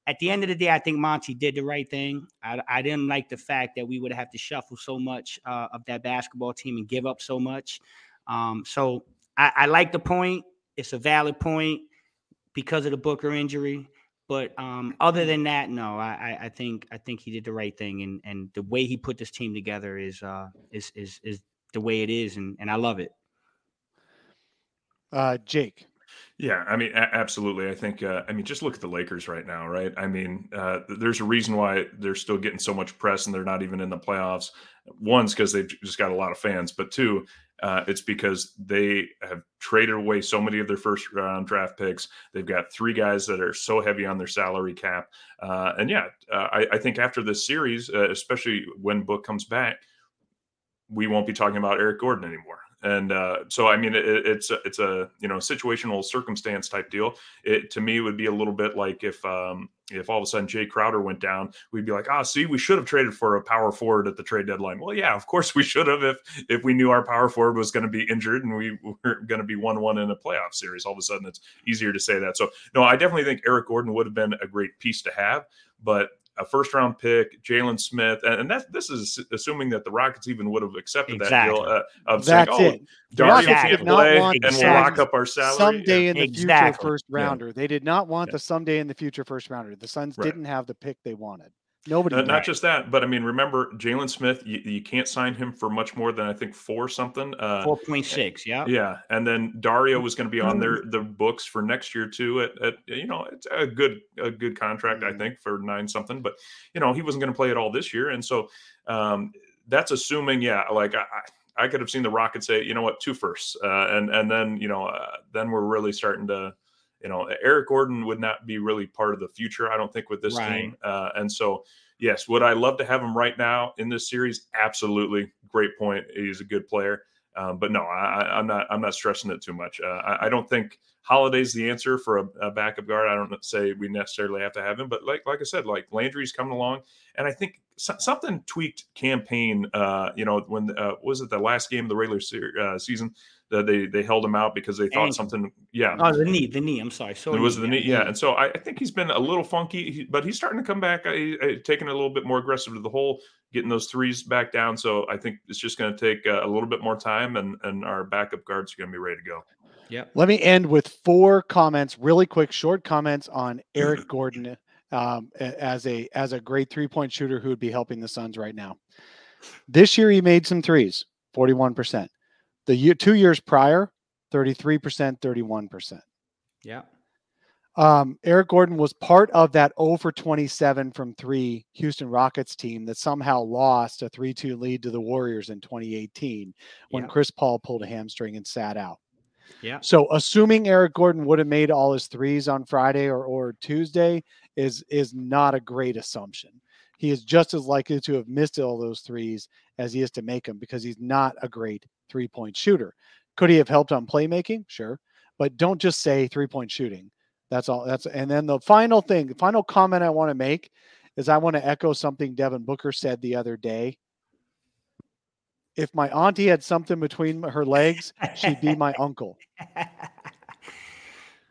Speaker 4: at the end of the day, I think Monty did the right thing. I, I didn't like the fact that we would have to shuffle so much uh, of that basketball team and give up so much. Um, so I, I like the point. It's a valid point because of the Booker injury. But um, other than that, no, I, I think I think he did the right thing, and and the way he put this team together is uh, is is is the way it is, and and I love it.
Speaker 2: Uh, Jake.
Speaker 3: Yeah, I mean, a- absolutely. I think, uh, I mean, just look at the Lakers right now, right? I mean, uh, there's a reason why they're still getting so much press and they're not even in the playoffs. One's because they've just got a lot of fans, but two, uh, it's because they have traded away so many of their first round draft picks. They've got three guys that are so heavy on their salary cap. Uh, and yeah, uh, I, I, think after this series, uh, especially when Book comes back, we won't be talking about Eric Gordon anymore. And uh, so, I mean, it, it's a, it's a you know situational circumstance type deal. It to me would be a little bit like if um, if all of a sudden Jay Crowder went down, we'd be like, ah, oh, see, we should have traded for a power forward at the trade deadline. Well, yeah, of course we should have if if we knew our power forward was going to be injured and we were going to be one one in a playoff series. All of a sudden, it's easier to say that. So, no, I definitely think Eric Gordon would have been a great piece to have, but a first round pick, Jalen Smith, and, and that this is assuming that the Rockets even would have accepted exactly. that deal uh, of
Speaker 2: That's
Speaker 3: saying,
Speaker 2: "Oh, Dario can play
Speaker 3: and we'll lock up our salary."
Speaker 2: Someday yeah. in the exactly. future, first rounder. Yeah. They did not want yeah. the someday in the future first rounder. The Suns right. didn't have the pick they wanted. Nobody.
Speaker 3: Uh, not just that, but I mean, remember Jalen Smith. You, you, can't sign him for much more than I think four something.
Speaker 4: Uh, Four point six. Yeah.
Speaker 3: Yeah, and then Dario was going to be on their the books for next year too. At, at you know, it's a good a good contract I mm-hmm. think for nine something, but you know he wasn't going to play at all this year, and so um, that's assuming. Yeah, like I, I could have seen the Rockets say, you know what, two firsts, uh, and and then you know uh, then we're really starting to you know, Eric Gordon would not be really part of the future, I don't think, with this right. team. Uh, and so, yes, would I love to have him right now in this series? Absolutely, great point. He's a good player, um, but no, I, am not. I'm not stressing it too much. Uh, I, I, don't think Holiday's the answer for a, a, backup guard. I don't say we necessarily have to have him, but like like I said, like Landry's coming along, and I think something tweaked Cam Payne. Uh, you know, when uh, was it the last game of the regular se- uh, season? that they they held him out because they thought Ankle. something. Yeah.
Speaker 4: Oh, the knee, the knee. I'm sorry. So
Speaker 3: it was the knee. Yeah, and so I, I, think he's been a little funky, but he's starting to come back. I, I, taking a little bit more aggressive to the hole, getting those threes back down. So I think it's just going to take a, uh, a little bit more time, and and our backup guards are going to be ready to go.
Speaker 2: Yeah. Let me end with four comments, really quick, short comments on Eric Gordon um, as a as a great three point shooter who would be helping the Suns right now. This year he made some threes, forty one percent. The year two years prior, 33%, 31%.
Speaker 4: Yeah.
Speaker 2: Um, Eric Gordon was part of that over 27 from three Houston Rockets team that somehow lost a 3 2 lead to the Warriors in 2018 when yeah. Chris Paul pulled a hamstring and sat out.
Speaker 4: Yeah.
Speaker 2: So assuming Eric Gordon would have made all his threes on Friday or, or Tuesday is is not a great assumption. He is just as likely to have missed all those threes as he is to make them because he's not a great three point shooter. Could he have helped on playmaking? Sure. But don't just say three point shooting. That's all. That's and then the final thing, the final comment I want to make is I want to echo something Devin Booker said the other day. If my auntie had something between her legs, she'd be my uncle.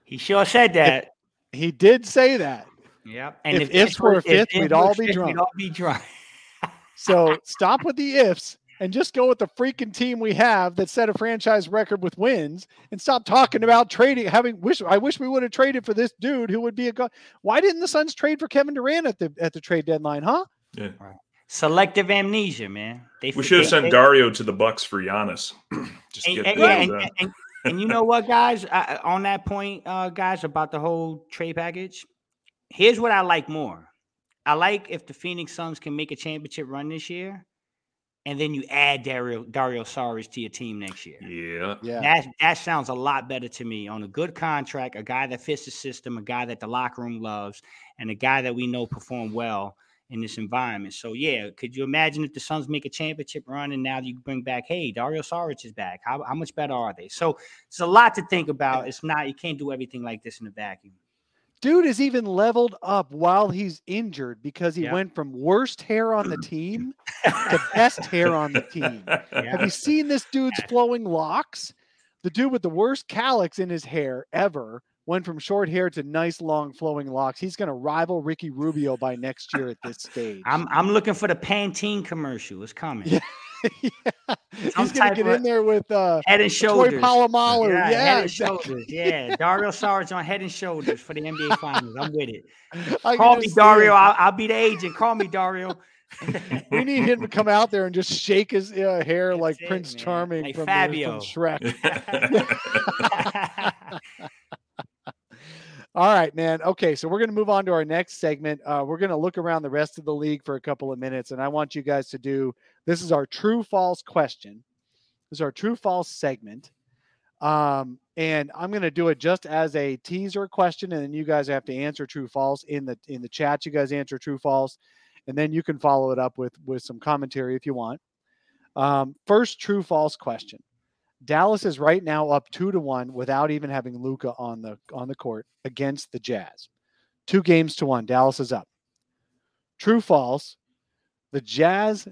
Speaker 4: he sure said that.
Speaker 2: He did say that.
Speaker 4: Yep.
Speaker 2: And if ifs were a fifth, we'd all be drunk.
Speaker 4: We'd all be drunk.
Speaker 2: So stop with the ifs and just go with the freaking team we have that set a franchise record with wins and stop talking about trading having wish I wish we would have traded for this dude who would be a go- why didn't the Suns trade for Kevin Durant at the at the trade deadline, huh?
Speaker 3: Yeah.
Speaker 4: Selective amnesia, man. They
Speaker 3: We should have sent
Speaker 4: they-
Speaker 3: Dario to the Bucks for Giannis. Just
Speaker 4: and,
Speaker 3: get
Speaker 4: and- yeah, and, and- and you know what, guys? I, on that point, uh, guys, about the whole trade package, here's what I like more. I like if the Phoenix Suns can make a championship run this year, and then you add Dario Dario Saric to your team next year.
Speaker 3: yeah.
Speaker 2: Yeah.
Speaker 4: That that sounds a lot better to me on a good contract, a guy that fits the system, a guy that the locker room loves, and a guy that we know perform well in this environment. So yeah, could you imagine if the Suns make a championship run and now you bring back, hey, Dario Saric is back. How, how much better are they? So it's a lot to think about. It's not you can't do everything like this in a vacuum.
Speaker 2: Dude is even leveled up while he's injured because he
Speaker 4: Yeah.
Speaker 2: went from worst hair on the team to best hair on the team. Have you seen this dude's flowing locks? The dude with the worst calyx in his hair ever went from short hair to nice long flowing locks. He's going to rival Ricky Rubio by next year at this stage.
Speaker 4: I'm I'm looking for the Pantene commercial. It's coming.
Speaker 2: Yeah. yeah. He's going to get in there with uh,
Speaker 4: Head and
Speaker 2: Troy
Speaker 4: shoulders.
Speaker 2: Polamalu. Yeah,
Speaker 4: head and shoulders. Yeah, Dario Saric on head and shoulders for the NBA Finals. I'm with it.
Speaker 2: I
Speaker 4: Call me Dario. I'll, I'll be the agent. Call me Dario.
Speaker 2: We need him to come out there and just shake his uh, hair like
Speaker 4: it,
Speaker 2: Prince
Speaker 4: man.
Speaker 2: Charming
Speaker 4: Like
Speaker 2: from, the-
Speaker 4: Fabio.
Speaker 2: from Shrek. All right, man. Okay, so we're going to move on to our next segment. Uh, we're going to look around the rest of the league for a couple of minutes, and I want you guys to do this is our true false question. This is our true false segment. Um, and I'm going to do it just as a teaser question, and then you guys have to answer true false in the in the chat. You guys answer true false, and then you can follow it up with with some commentary if you want. Um, first true false question. Dallas is right now up two to one without even having Luka on the on the court against the Jazz. Two games to one. Dallas is up. True false. The Jazz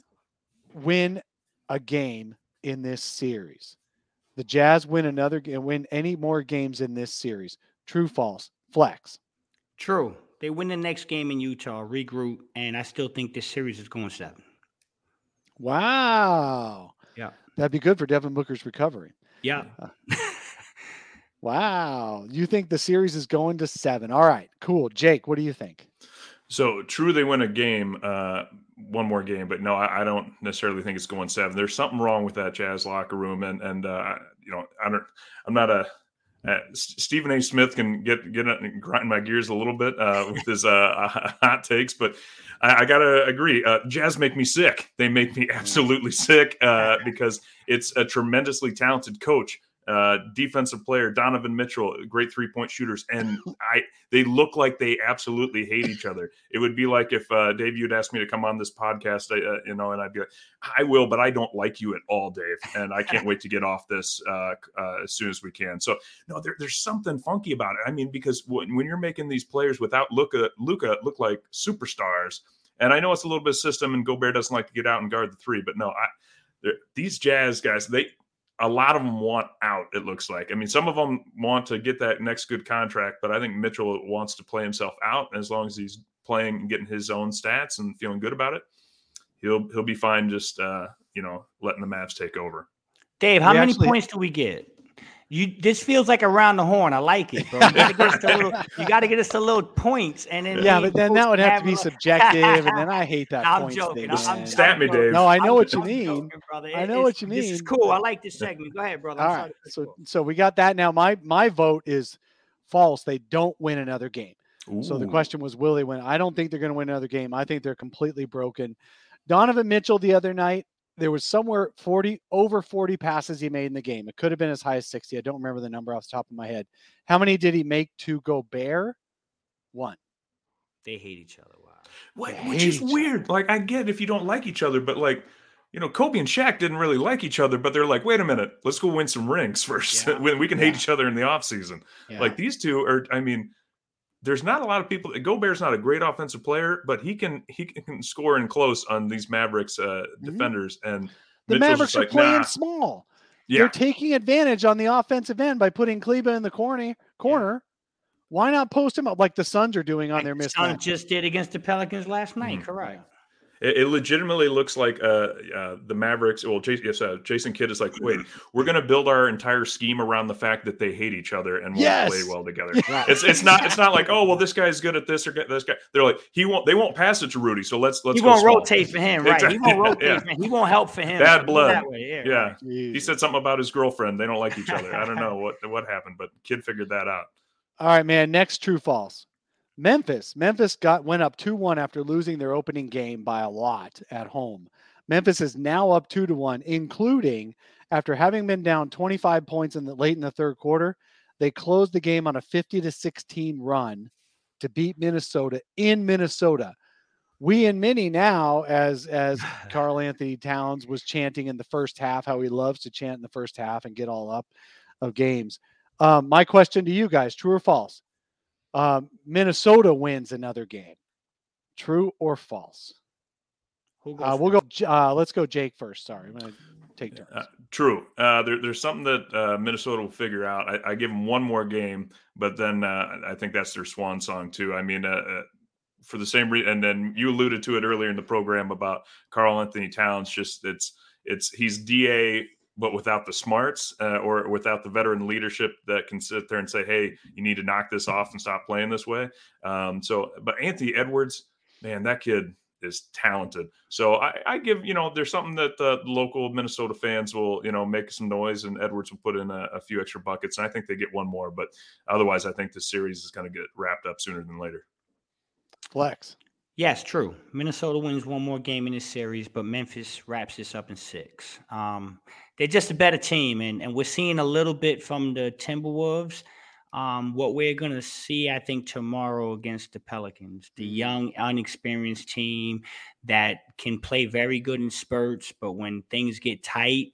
Speaker 2: win a game in this series. The Jazz win another game, win any more games in this series. True false. Flex.
Speaker 4: True. They win the next game in Utah, regroup, and I still think this series is going seven.
Speaker 2: Wow.
Speaker 4: Yeah.
Speaker 2: That'd be good for Devin Booker's recovery.
Speaker 4: Yeah.
Speaker 2: Wow. You think the series is going to seven. All right. Cool. Jake, what do you think?
Speaker 3: So true, they win a game, uh, one more game, but no, I, I don't necessarily think it's going seven. There's something wrong with that Jazz locker room, and and uh, you know, I don't, I'm not a. Uh, Stephen A. Smith can get get and grind my gears a little bit uh, with his uh, hot takes, but I, I gotta agree. Uh, Jazz make me sick. They make me absolutely sick uh, because it's a tremendously talented coach, uh, defensive player Donovan Mitchell, great three point shooters, and I they look like they absolutely hate each other. It would be like if uh, Dave, you'd ask me to come on this podcast, uh, you know, and I'd be like, I will, but I don't like you at all, Dave, and I can't wait to get off this uh, uh, as soon as we can. So, no, there, there's something funky about it. I mean, because when, when you're making these players without Luka, Luka look like superstars, and I know it's a little bit of system, and Gobert doesn't like to get out and guard the three, but no, I these Jazz guys, they a lot of them want out. It looks like. I mean, some of them want to get that next good contract, but I think Mitchell wants to play himself out. And as long as he's playing and getting his own stats and feeling good about it, he'll he'll be fine. Just uh, you know, letting the Mavs take over.
Speaker 4: Dave, how
Speaker 2: We
Speaker 4: many
Speaker 2: actually-
Speaker 4: points do we get? You this feels like around the horn. I like it, bro. You gotta get us a little, you gotta get us a little points, and then
Speaker 2: Yeah, but then that would have to be
Speaker 4: a
Speaker 2: subjective, and then I hate that.
Speaker 4: I'm joking.
Speaker 2: thing,
Speaker 4: I'm, I'm.
Speaker 3: Stat me,
Speaker 4: I'm joking.
Speaker 3: Dave.
Speaker 2: No, I know
Speaker 4: I'm
Speaker 2: what you
Speaker 4: joking,
Speaker 2: mean.
Speaker 4: brother.
Speaker 2: I know what
Speaker 4: it's-
Speaker 2: you
Speaker 4: This is cool. I like this segment. Go ahead, brother. I'm
Speaker 2: All
Speaker 4: sorry
Speaker 2: right,
Speaker 4: to cut
Speaker 2: so so we got that. Now my my vote is false. They don't win another game. So the question was, will they win? I don't think they're going to win another game. I think they're completely broken. Donovan Mitchell the other night, there was somewhere 40 over 40 passes he made in the game. It could have been as high as 60. I don't remember the number off the top of my head. How many did he make to go Gobert? One.
Speaker 4: They hate each other. Wow.
Speaker 3: Wh-
Speaker 2: They
Speaker 3: which is
Speaker 2: each other.
Speaker 3: weird. Like I get if you don't like each other, but like you know, Kobe and Shaq didn't really like each other, but they're like, wait a minute, let's go win some rings first.
Speaker 4: Yeah.
Speaker 3: we, we can hate
Speaker 2: Yeah.
Speaker 3: each other in the off season.
Speaker 2: Yeah.
Speaker 3: Like these two are, I mean, there's not a lot of people. That Gobert's not a great offensive player, but he can he can score in close on these Mavericks uh, defenders. And
Speaker 2: The
Speaker 3: Mitchell's
Speaker 2: Mavericks are
Speaker 3: like,
Speaker 2: playing
Speaker 3: nah.
Speaker 2: small.
Speaker 3: Yeah,
Speaker 2: They're taking advantage on the offensive end by putting Kleber in the corner. Corner. Why not post him up like the Suns are doing on their
Speaker 4: Like Suns just did against the Pelicans last night.
Speaker 3: Mhm.
Speaker 4: Correct.
Speaker 3: It, it legitimately looks like uh, uh, the Mavericks. Well, Jason, yes, uh, Jason Kidd is like, wait, we're going to build our entire scheme around the fact that they hate each other and won't
Speaker 2: Yes!
Speaker 3: play well together. It's it's not it's not like oh well this guy's good at this or this guy. They're like he won't they won't pass it to Rudy, so let's let's
Speaker 4: he
Speaker 3: go
Speaker 4: won't
Speaker 3: small.
Speaker 4: rotate for him, right? He won't rotate
Speaker 3: Yeah.
Speaker 4: for him. He won't help for him.
Speaker 3: Bad blood.
Speaker 4: Yeah.
Speaker 3: Yeah,
Speaker 4: right.
Speaker 3: he said something about his girlfriend. They don't like each other. I don't know what what happened, but kid figured that out.
Speaker 2: All right, man. Next true false. Memphis. Memphis got went up 2-1 after losing their opening game by a lot at home. Memphis is now up 2 to 1, including after having been down 25 points in the late in the third quarter, they closed the game on a 50 to 16 run to beat Minnesota in Minnesota. We and many now, as as Karl-Anthony Towns was chanting in the first half, how he loves to chant in the first half and get all up of games. Um, my question to you guys: True or false? Um, Minnesota wins another game. True or false?
Speaker 4: Who goes
Speaker 2: Uh, we'll go. Uh, let's go, Jake first. Sorry, I'm gonna take turns.
Speaker 3: Uh, true. Uh, there, there's something that uh, Minnesota will figure out. I, I give them one more game, but then uh, I think that's their swan song too. I mean, uh, uh, for the same reason, and then you alluded to it earlier in the program about Karl-Anthony Towns. Just it's it's he's Da, but without the smarts uh, or without the veteran leadership that can sit there and say, "Hey, you need to knock this off and stop playing this way." Um, so, but Anthony Edwards, man, that kid is talented. So I, I give you know there's something that the local Minnesota fans will you know make some noise and Edwards will put in a, a few extra buckets and I think they get one more. But otherwise, I think this series is going to get wrapped up sooner than later.
Speaker 2: Flex.
Speaker 4: Yes, true. Minnesota wins one more game in this series, but Memphis wraps this up in six. Um, they're just a better team, and, and we're seeing a little bit from the Timberwolves. Um, what we're going to see, I think, tomorrow against the Pelicans, the young, unexperienced team that can play very good in spurts, but when things get tight,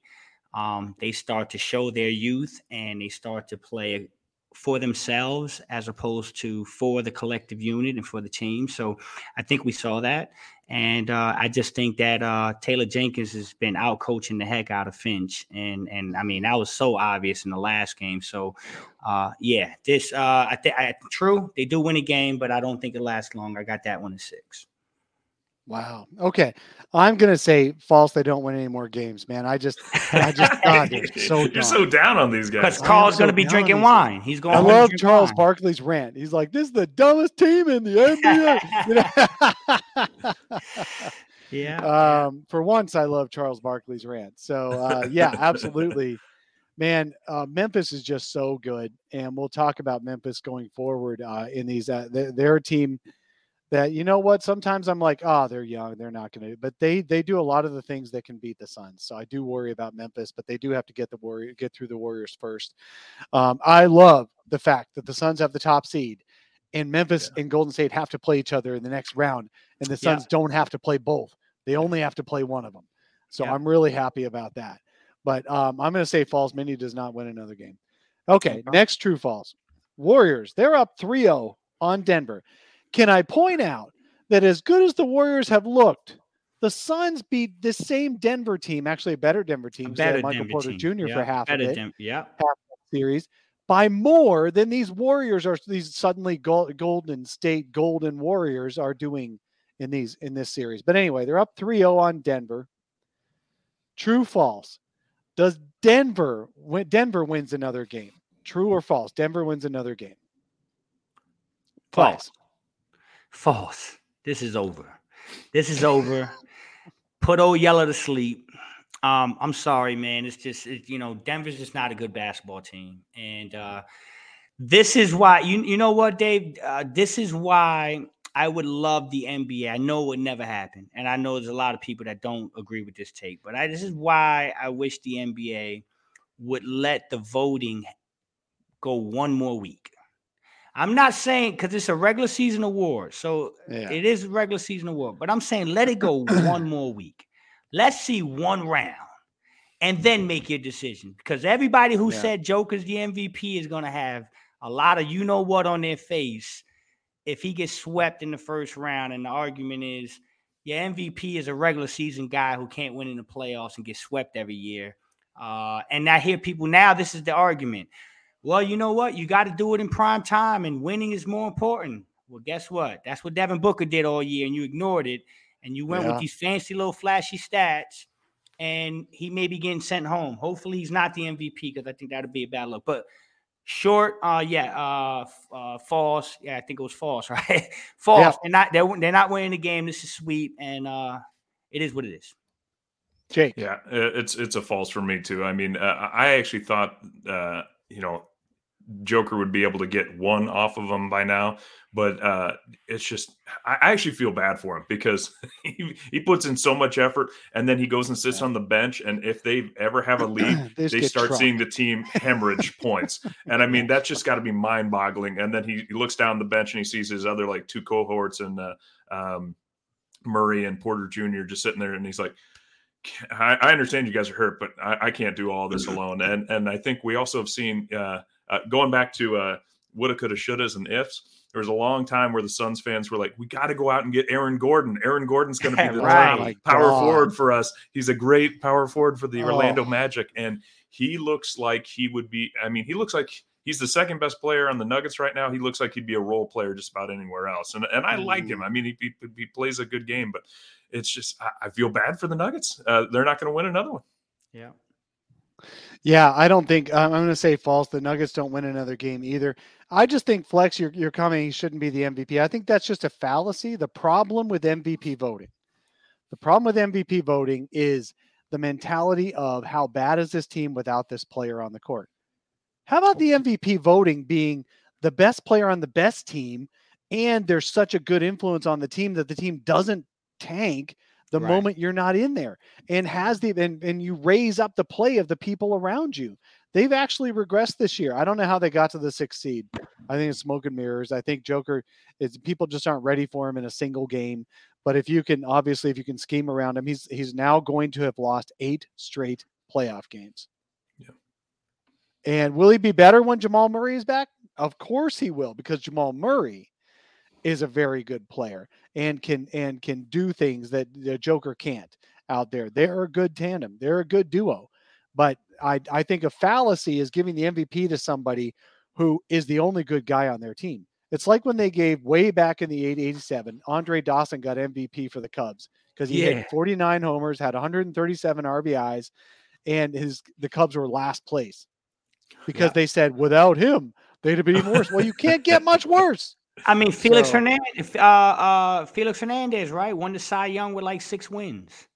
Speaker 4: um, they start to show their youth and they start to play for themselves as opposed to for the collective unit and for the team. So I think we saw that. And uh, I just think that uh, Taylor Jenkins has been out coaching the heck out of Finch. And and I mean, that was so obvious in the last game. So uh, yeah, this, uh, I think, true, they do win a game, but I don't think it lasts long. I got that one at six.
Speaker 2: Wow. Okay. I'm gonna say false. They don't win any more games, man. I just, I just thought they're so.
Speaker 3: You're so down on these guys.
Speaker 2: I am
Speaker 4: Carl's
Speaker 2: so
Speaker 4: going to be drinking wine. He's going
Speaker 2: I
Speaker 4: to
Speaker 2: love Charles
Speaker 4: wine.
Speaker 2: Barkley's rant. He's like, "This is the dumbest team in the NBA." You know?
Speaker 4: Yeah.
Speaker 2: um, for once, I love Charles Barkley's rant. So uh, yeah, absolutely, man. Uh, Memphis is just so good, and we'll talk about Memphis going forward uh, in these. Uh, they're, they're team that you know what. Sometimes I'm like, oh, they're young, they're not going to. But they they do a lot of the things that can beat the Suns. So I do worry about Memphis, but they do have to get the warrior get through the Warriors first. Um, I love the fact that the Suns have the top seed. And Memphis and Golden State have to play each other in the next round, and the
Speaker 4: Yeah.
Speaker 2: Suns don't have to play both. They only have to play one of them. So
Speaker 4: Yeah.
Speaker 2: I'm really happy about that. But um, I'm going to say false. mini does not win another game. Okay, next true false. Warriors, they're up 3 0 on Denver. Can I point out that as good as the Warriors have looked, the Suns beat the same Denver team, actually a better Denver team,
Speaker 4: better
Speaker 2: Michael
Speaker 4: Denver
Speaker 2: Porter
Speaker 4: team.
Speaker 2: Jr.
Speaker 4: Yeah,
Speaker 2: for half of
Speaker 4: better
Speaker 2: it
Speaker 4: Dem- yeah.
Speaker 2: series by more than these Warriors are these suddenly gold, Golden State Golden Warriors are doing in these in this series. But anyway, they're up 3-0 on Denver. True false. Does Denver win Denver wins another game? True or false? Denver wins another game.
Speaker 4: False. False. This is over. This is over. Put old Yeller to sleep. Um, I'm sorry, man. It's just it, you know Denver's just not a good basketball team, and uh, this is why you you know what, Dave. Uh, this is why I would love the NBA. I know it would never happen, and I know there's a lot of people that don't agree with this take, but I, this is why I wish the NBA would let the voting go one more week. I'm not saying because it's a regular season award, so
Speaker 2: Yeah.
Speaker 4: it is a regular season award, but I'm saying let it go one more week. Let's see one round and then make your decision. Because everybody who
Speaker 2: Yeah.
Speaker 4: said Joker's the MVP is going to have a lot of you know what on their face if he gets swept in the first round, and the argument is, your MVP is a regular season guy who can't win in the playoffs and get swept every year. Uh, and I hear people now, this is the argument. Well, you know what? You got to do it in prime time, and winning is more important. Well, guess what? That's what Devin Booker did all year, and you ignored it, and you went
Speaker 2: Yeah.
Speaker 4: with these fancy little flashy stats, and he may be getting sent home. Hopefully, he's not the MVP because I think that would be a bad look. But short, uh, yeah, uh, uh, false. Yeah, I think it was false, right? false. They're not. They're, they're not winning the game. This is sweep, and uh, it is what it is.
Speaker 2: Jake.
Speaker 3: Yeah, uh, it's it's a false for me too. I mean, uh, I actually thought uh, you know Joker would be able to get one off of him by now, but uh, it's just I actually feel bad for him because he, he puts in so much effort and then he goes and sits on the bench. And if they ever have a lead,
Speaker 2: They
Speaker 3: they start
Speaker 2: trucked.
Speaker 3: seeing the team hemorrhage points. And I mean, that's just got to be mind boggling. And then he, he looks down the bench and he sees his other like two cohorts and uh, um, Murray and Porter Jr. just sitting there and he's like, I, I understand you guys are hurt, but I, I can't do all this alone. And and I think we also have seen uh, uh, going back to uh, woulda, coulda, shouldas, and ifs. There was a long time where the Suns fans were like, "We got to go out and get Aaron Gordon. Aaron Gordon's going to be the
Speaker 4: Right.
Speaker 3: top power
Speaker 2: God.
Speaker 3: forward for us. He's a great power forward for the
Speaker 2: Oh.
Speaker 3: Orlando Magic, and he looks like he would be. I mean, he looks like he's the second best player on the Nuggets right now. He looks like he'd be a role player just about anywhere else, and and I like him. I mean, he, he, he plays a good game, but it's just I, I feel bad for the Nuggets. Uh, they're not going to win another one.
Speaker 4: Yeah.
Speaker 2: Yeah, I don't think uh, I'm going to say false. The Nuggets don't win another game either. I just think Flex, you're you're coming. He shouldn't be the MVP. I think that's just a fallacy. The problem with MVP voting, the problem with MVP voting is the mentality of how bad is this team without this player on the court. How about the MVP voting being the best player on the best team, and there's such a good influence on the team that the team doesn't tank the
Speaker 4: Right.
Speaker 2: moment you're not in there and has the and, and you raise up the play of the people around you. They've actually regressed this year. I don't know how they got to the sixth seed. I think it's smoke and mirrors. I think Joker is people just aren't ready for him in a single game. But if you can obviously if you can scheme around him, he's he's now going to have lost eight straight playoff games.
Speaker 3: Yeah.
Speaker 2: And will he be better when Jamal Murray is back? Of course he will, because Jamal Murray is a very good player and can and can do things that the Joker can't out there. They're a good tandem. They're a good duo. But I I think a fallacy is giving the MVP to somebody who is the only good guy on their team. It's like when they gave way back in the 887, Andre Dawson got MVP for the Cubs because he
Speaker 4: Yeah.
Speaker 2: hit 49 homers, had 137 RBIs, and his the Cubs were last place because
Speaker 4: Yeah.
Speaker 2: they said without him they'd have been even worse. well, you can't get much worse.
Speaker 4: I mean, Felix
Speaker 2: So-
Speaker 4: Hernandez, uh, uh, Felix Hernandez, right? Won the Cy Young with like six wins,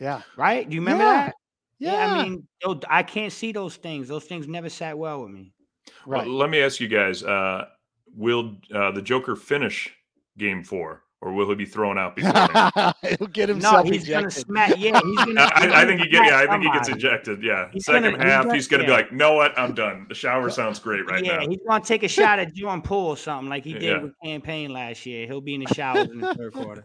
Speaker 2: Yeah,
Speaker 4: right? Do you remember
Speaker 2: Yeah.
Speaker 4: that?
Speaker 2: yeah.
Speaker 4: I mean, I can't see those things. Those things never sat well with me.
Speaker 2: right.
Speaker 3: Well, let me ask you guys: uh, Will uh, the Joker finish Game Four, or will he be thrown out before?
Speaker 2: He'll get
Speaker 4: No,
Speaker 2: himself
Speaker 4: he's gonna smack. Yeah, he's gonna.
Speaker 3: I, I think he get. Yeah, I think he gets
Speaker 4: somebody.
Speaker 3: ejected. Yeah,
Speaker 4: He's
Speaker 3: second
Speaker 4: gonna- he's
Speaker 3: half,
Speaker 4: gonna-
Speaker 3: he's going to
Speaker 4: yeah.
Speaker 3: be like, "No, what? I'm done. The shower sounds great right
Speaker 4: yeah,
Speaker 3: now."
Speaker 4: Yeah, he's gonna take a shot at John Poole or something like he did
Speaker 3: Yeah.
Speaker 4: with Cam Payne last year. He'll be in the showers in the third quarter.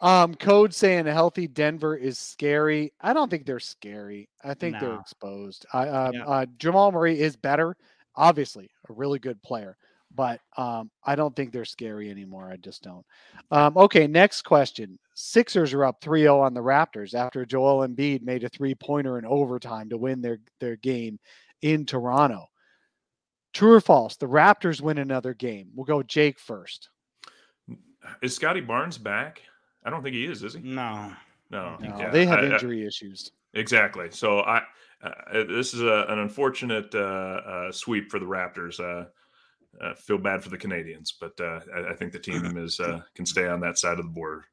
Speaker 2: Um, code saying a healthy Denver is scary. I don't think they're scary. I think they're exposed. I, um,
Speaker 4: Yeah.
Speaker 2: uh, Jamal Murray is better, obviously, a really good player, but um, I don't think they're scary anymore. I just don't. Um, okay, next question. Sixers are up 3-0 on the Raptors after Joel Embiid made a three-pointer in overtime to win their their game in Toronto. True or false? The Raptors win another game. We'll go Jake first.
Speaker 3: Is Scottie Barnes back? I don't think he is. Is he?
Speaker 4: no,
Speaker 3: No.
Speaker 2: No,
Speaker 3: Yeah,
Speaker 2: they have
Speaker 3: I- I-
Speaker 2: injury issues.
Speaker 3: Exactly. So I, uh, this is a, an unfortunate uh, uh, sweep for the Raptors. Uh, feel bad for the Canadians, but uh, I, I think the team is uh, can stay on that side of the border.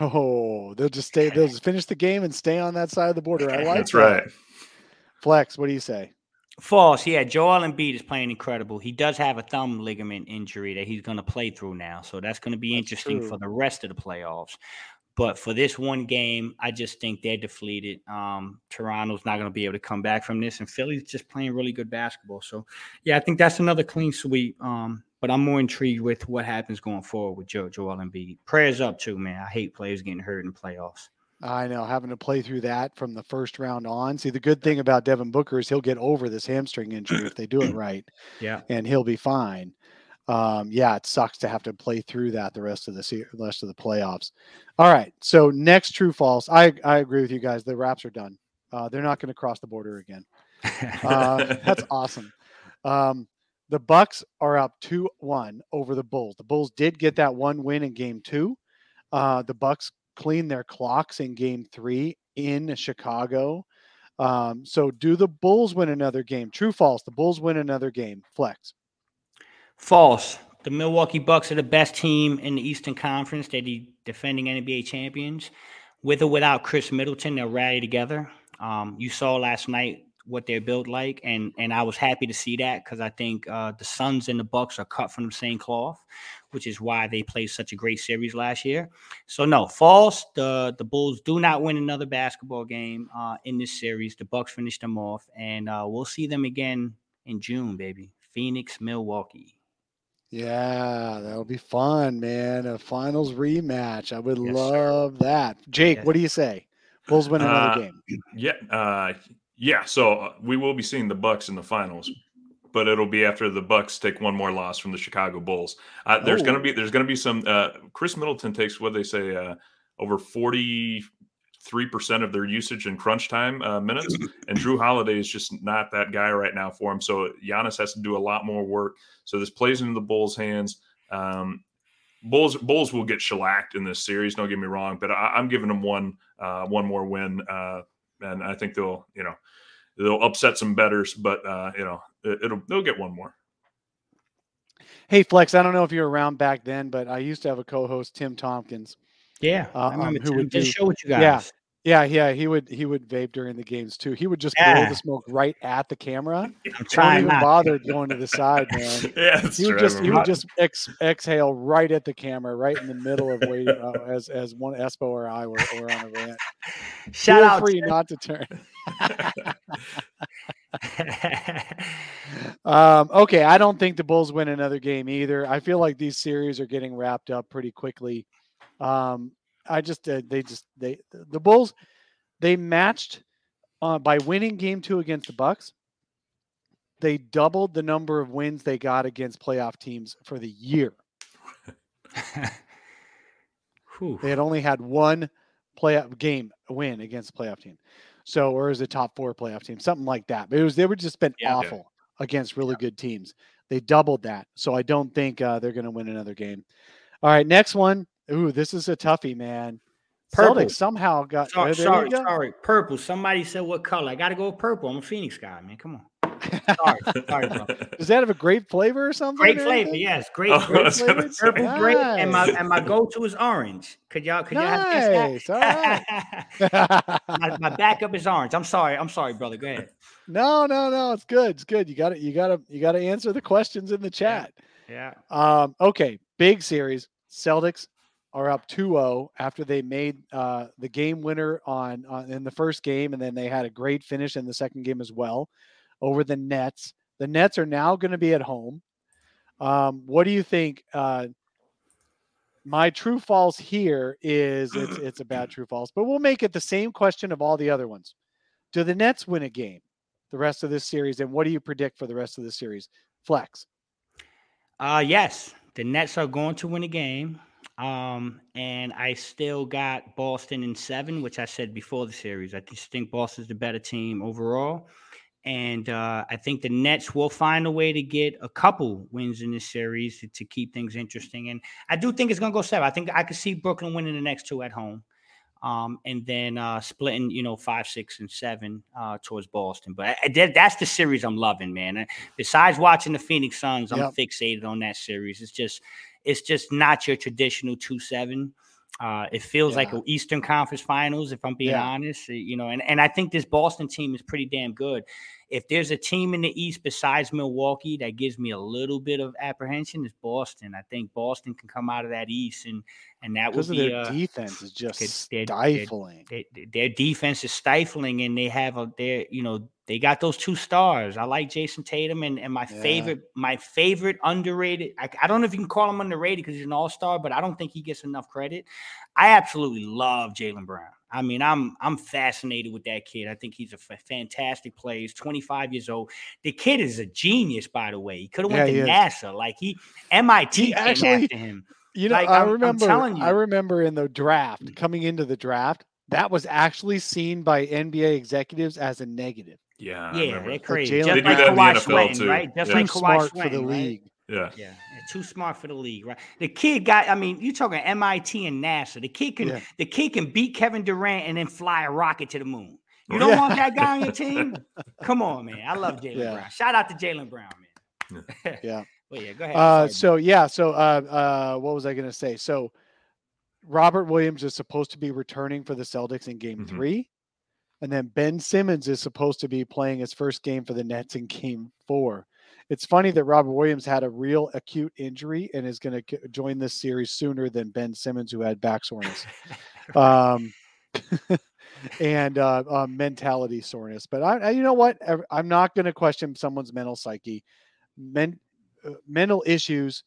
Speaker 2: Oh, they'll just stay. They'll just finish the game and stay on that side of the border. I like
Speaker 3: That's
Speaker 2: that.
Speaker 3: right.
Speaker 2: Flex, what do you say?
Speaker 4: false. Yeah, Joel Embiid is playing incredible. He does have a thumb ligament injury that he's gonna play through now, so that's gonna be
Speaker 2: That's
Speaker 4: interesting
Speaker 2: true.
Speaker 4: for the rest of the playoffs. But for this one game, I just think they're deflated. Um, Toronto's not going to be able to come back from this, and Philly's just playing really good basketball. So, yeah, I think that's another clean sweep. Um, but I'm more intrigued with what happens going forward with Joe Joel Embiid. Prayers up too, man. I hate players getting hurt in playoffs.
Speaker 2: I know having to play through that from the first round on. See, the good thing about Devin Booker is he'll get over this hamstring injury if they do it right,
Speaker 4: Yeah.
Speaker 2: and he'll be fine. Um, yeah, it sucks to have to play through that the rest of the se- rest of the playoffs. All right, so next true false. I I agree with you guys. The Raps are done. Uh, they're not going to cross the border again. Uh, that's awesome. Um, the Bucks are up two one over the Bulls. The Bulls did get that one win in Game Two. Uh, the Bucks cleaned their clocks in Game Three in Chicago. Um, so, do the Bulls win another game? True, false? The Bulls win another game. Flex.
Speaker 4: False. The Milwaukee Bucks are the best team in the Eastern Conference. They're the defending NBA champions. With or without Khris Middleton, they'll rally together. Um, you saw last night what they're built like, and and I was happy to see that because I think uh, the Suns and the Bucks are cut from the same cloth, which is why they played such a great series last year. So no, false. The the Bulls do not win another basketball game uh, in this series. The Bucks finished them off, and uh, we'll see them again in June, baby. Phoenix, Milwaukee.
Speaker 2: Yeah, that'll be fun, man. A finals rematch. I would
Speaker 4: Yes, sir.
Speaker 2: love that. Jake, what do you say? Bulls win another
Speaker 3: Uh,
Speaker 2: game.
Speaker 3: Yeah, uh, yeah. So uh, we will be seeing the Bucks in the finals, but it'll be after the Bucks take one more loss from the Chicago Bulls. Uh, there's
Speaker 2: Oh.
Speaker 3: gonna be there's gonna be some. Uh, Khris Middleton takes what they say uh, over forty three percent of their usage in crunch time uh, minutes, and Jrue Holiday is just not that guy right now for him. So Giannis has to do a lot more work. So this plays into the Bulls' hands. Um, Bulls Bulls will get shellacked in this series. Don't get me wrong, but I, I'm giving them one uh, one more win, uh, and I think they'll you know they'll upset some betters, but uh, you know it, it'll they'll get one more.
Speaker 2: Hey, Flex, I don't know if you're around back then, but I used to have a co-host, Tim Tompkins.
Speaker 4: Yeah,
Speaker 2: Uh,
Speaker 4: I
Speaker 2: um, who would do-
Speaker 4: show with you guys.
Speaker 2: Yeah. Yeah, yeah, he would he would vape during the games too. He would just blow the smoke right at the camera.
Speaker 4: I'm trying
Speaker 2: even
Speaker 4: not.
Speaker 2: bother going to the side, man.
Speaker 3: yeah,
Speaker 2: He would
Speaker 3: true.
Speaker 2: Just he would just ex, exhale right at the camera, right in the middle of waiting uh, as as one Espo or I were, were on a rant.
Speaker 4: Shout
Speaker 2: Feel
Speaker 4: out.
Speaker 2: free not to turn. Um, okay, I don't think the Bulls win another game either. I feel like these series are getting wrapped up pretty quickly. Um, I just uh, they just they the Bulls they matched uh, by winning game two against the Bucks. They doubled the number of wins they got against playoff teams for the year. They had only had one playoff game win against a playoff team. So, or is a top four playoff team, something like that. But it was they were just been
Speaker 4: Yeah.
Speaker 2: awful against really good teams. They doubled that. So I don't think uh, they're going to win another game. All right, next one. Ooh, this is a toughie, man.
Speaker 4: Purple.
Speaker 2: Celtics somehow got.
Speaker 4: Sorry,
Speaker 2: uh,
Speaker 4: sorry,
Speaker 2: go.
Speaker 4: sorry. Purple. Somebody said what color? I got to go with purple. I'm a Phoenix guy, man. Come on. Sorry, sorry, bro.
Speaker 2: Does that have a grape flavor or something?
Speaker 4: Great
Speaker 2: or
Speaker 4: flavor, yes. Great,
Speaker 3: Oh, I
Speaker 4: great
Speaker 3: was gonna
Speaker 2: flavored?
Speaker 3: say.
Speaker 4: purple grape, and my and my go-to is orange. Could y'all could y'all have guessed
Speaker 2: Nice.
Speaker 4: That? my, my backup is orange. I'm sorry. I'm sorry, brother. Go ahead.
Speaker 2: no, no, no. It's good. It's good. You got to You got to. You got to answer the questions in the chat.
Speaker 4: Yeah.
Speaker 2: Um, okay, big series. Celtics are up 2-0 after they made uh, the game winner on, on in the first game, and then they had a great finish in the second game as well over the Nets. The Nets are now going to be at home. Um, what do you think? Uh, my true false here is it's it's a bad true false, but we'll make it the same question of all the other ones. Do the Nets win a game the rest of this series, and what do you predict for the rest of the series? Flex.
Speaker 4: Uh yes, the Nets are going to win a game. Um, and I still got Boston in seven, which I said before the series. I just think Boston's the better team overall. And uh, I think the Nets will find a way to get a couple wins in this series to, to keep things interesting. And I do think it's going to go seven. I think I could see Brooklyn winning the next two at home. Um, and then uh, splitting, you know, five, six, and seven uh, towards Boston. But I, I- that's the series I'm loving, man. Uh, Besides watching the Phoenix Suns, I'm
Speaker 2: Yep.
Speaker 4: fixated on that series. It's just, it's just not your traditional two seven. Uh, it feels like an Eastern Conference Finals, if I'm being
Speaker 2: Yeah.
Speaker 4: honest. uh, You know, and, and I think this Boston team is pretty damn good. If there's a team in the East besides Milwaukee that gives me a little bit of apprehension, is Boston. I think Boston can come out of that East, and and that would
Speaker 2: because
Speaker 4: be
Speaker 2: their
Speaker 4: uh,
Speaker 2: defense is just
Speaker 4: they're- they're-
Speaker 2: stifling.
Speaker 4: they, their defense is stifling, and they have a their you know they got those two stars. I like Jayson Tatum, and, and my
Speaker 2: Yeah.
Speaker 4: favorite my favorite underrated. I, I don't know if you can call him underrated because he's an all star, but I don't think he gets enough credit. I absolutely love Jaylen Brown. I mean, I'm I'm fascinated with that kid. I think he's a f- fantastic player. He's 25 years old. The kid is a genius, by the way. He could have went
Speaker 2: he
Speaker 4: to
Speaker 2: is.
Speaker 4: NASA. Like he MIT
Speaker 2: He
Speaker 4: came
Speaker 2: actually-
Speaker 4: after him.
Speaker 2: You know,
Speaker 4: Like,
Speaker 2: I
Speaker 4: I'm- I'm
Speaker 2: remember.
Speaker 4: telling
Speaker 2: I remember in the draft, mm. coming into the draft, that was actually seen by NBA executives as a negative.
Speaker 3: Yeah,
Speaker 4: Yeah,
Speaker 3: remember.
Speaker 4: they're crazy.
Speaker 2: Jaylen-
Speaker 4: Just
Speaker 2: They do
Speaker 4: like
Speaker 3: that in the NFL
Speaker 4: Sweating,
Speaker 3: too.
Speaker 4: right? Just
Speaker 3: Yeah.
Speaker 4: like
Speaker 2: Too
Speaker 4: Kawhi
Speaker 2: smart for
Speaker 4: Sweating,
Speaker 2: the
Speaker 4: right?
Speaker 2: league.
Speaker 3: Yeah,
Speaker 4: Yeah, yeah, too smart for the league, right? The kid got, I mean, you're talking MIT and NASA. The kid can
Speaker 2: Yeah.
Speaker 4: the kid can beat Kevin Durant and then fly a rocket to the moon. You don't
Speaker 2: Yeah.
Speaker 4: want that guy on your team? Come on, man. I love Jaylen
Speaker 2: Yeah.
Speaker 4: Brown. Shout out to Jaylen Brown, man.
Speaker 2: Yeah.
Speaker 4: Well, yeah, go ahead.
Speaker 2: Uh, so yeah, so uh, uh, what was I going to say? So Robert Williams is supposed to be returning for the Celtics in Game
Speaker 3: Mhm.
Speaker 2: Three, and then Ben Simmons is supposed to be playing his first game for the Nets in Game Four. It's funny that Robert Williams had a real acute injury and is going to join this series sooner than Ben Simmons, who had back soreness. um, and uh, uh, mentality soreness. But I, I, you know what? I'm not going to question someone's mental psyche. Men, uh, mental issues,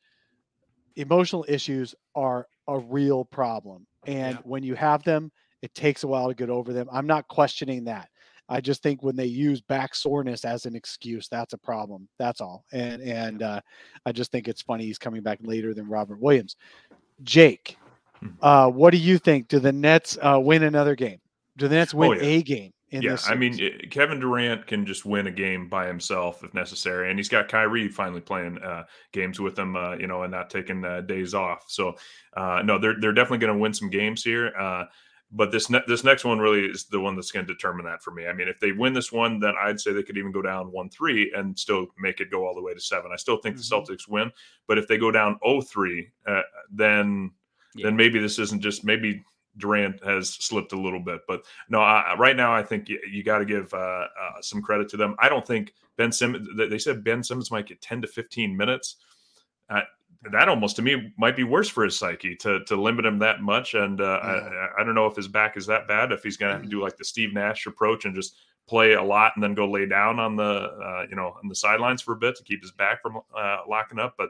Speaker 2: emotional issues are a real problem, and
Speaker 4: Yeah.
Speaker 2: when you have them, it takes a while to get over them. I'm not questioning that. I just think when they use back soreness as an excuse, that's a problem. That's all. And and uh, I just think it's funny he's coming back later than Robert Williams. Jake,
Speaker 3: Hmm.
Speaker 2: uh, what do you think? Do the Nets uh, win another game? Do the Nets win
Speaker 3: Oh, yeah.
Speaker 2: a game in
Speaker 3: yeah.
Speaker 2: this?
Speaker 3: I mean,
Speaker 2: series?
Speaker 3: eh, Kevin Durant can just win a game by himself if necessary, and he's got Kyrie finally playing uh, games with him, uh, you know, and not taking uh, days off. So, uh, no, they're they're definitely going to win some games here. Uh, but this ne- this next one really is the one that's going to determine that for me. I mean, if they win this one, then I'd say they could even go down one three and still make it go all the way to seven. I still think
Speaker 2: Mhm.
Speaker 3: the Celtics win, but if they go down 0-3, uh, then
Speaker 4: Yeah.
Speaker 3: then maybe this isn't just maybe Durant has slipped a little bit. But no, I, right now I think you, you got to give uh, uh, some credit to them. I don't think Ben Simmons. They said Ben Simmons might get ten to fifteen minutes. That almost to me might be worse for his psyche to to limit him that much. And uh, I, I don't know if his back is that bad. If he's going to have to do like the Steve Nash approach and just play a lot and then go lay down on the uh, you know on the sidelines for a bit to keep his back from uh, locking up. But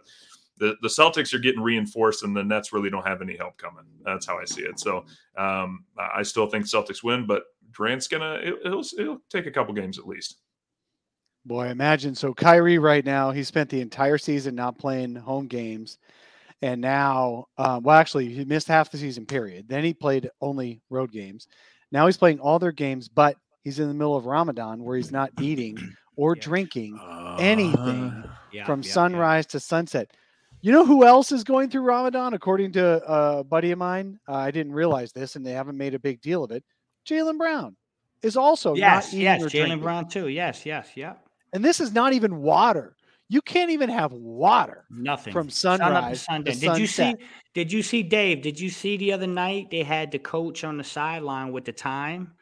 Speaker 3: the, the Celtics are getting reinforced, and the Nets really don't have any help coming. That's how I see it. So um, I still think Celtics win, but Durant's gonna he'll, he'll take a couple games at least.
Speaker 2: Boy, imagine so Kyrie right now, he spent the entire season not playing home games. And now, uh, well, actually, he missed half the season period. Then he played only road games. Now he's playing all their games, but he's in the middle of Ramadan where he's not eating or
Speaker 4: Yeah.
Speaker 2: drinking anything
Speaker 4: Yeah,
Speaker 2: from
Speaker 4: yeah,
Speaker 2: sunrise to sunset. You know who else is going through Ramadan? According to a buddy of mine, uh, I didn't realize this, and they haven't made a big deal of it. Jaylen Brown is also
Speaker 4: Yes,
Speaker 2: not eating
Speaker 4: yes,
Speaker 2: or Jaylen.
Speaker 4: Brown too. Yes, yes, yeah.
Speaker 2: And this is not even water. You can't even have water.
Speaker 4: Nothing
Speaker 2: From
Speaker 4: Sun to
Speaker 2: sunrise
Speaker 4: sundown. Did you see? Did you see Dave? Did you see the other night they had the coach on the sideline with the time?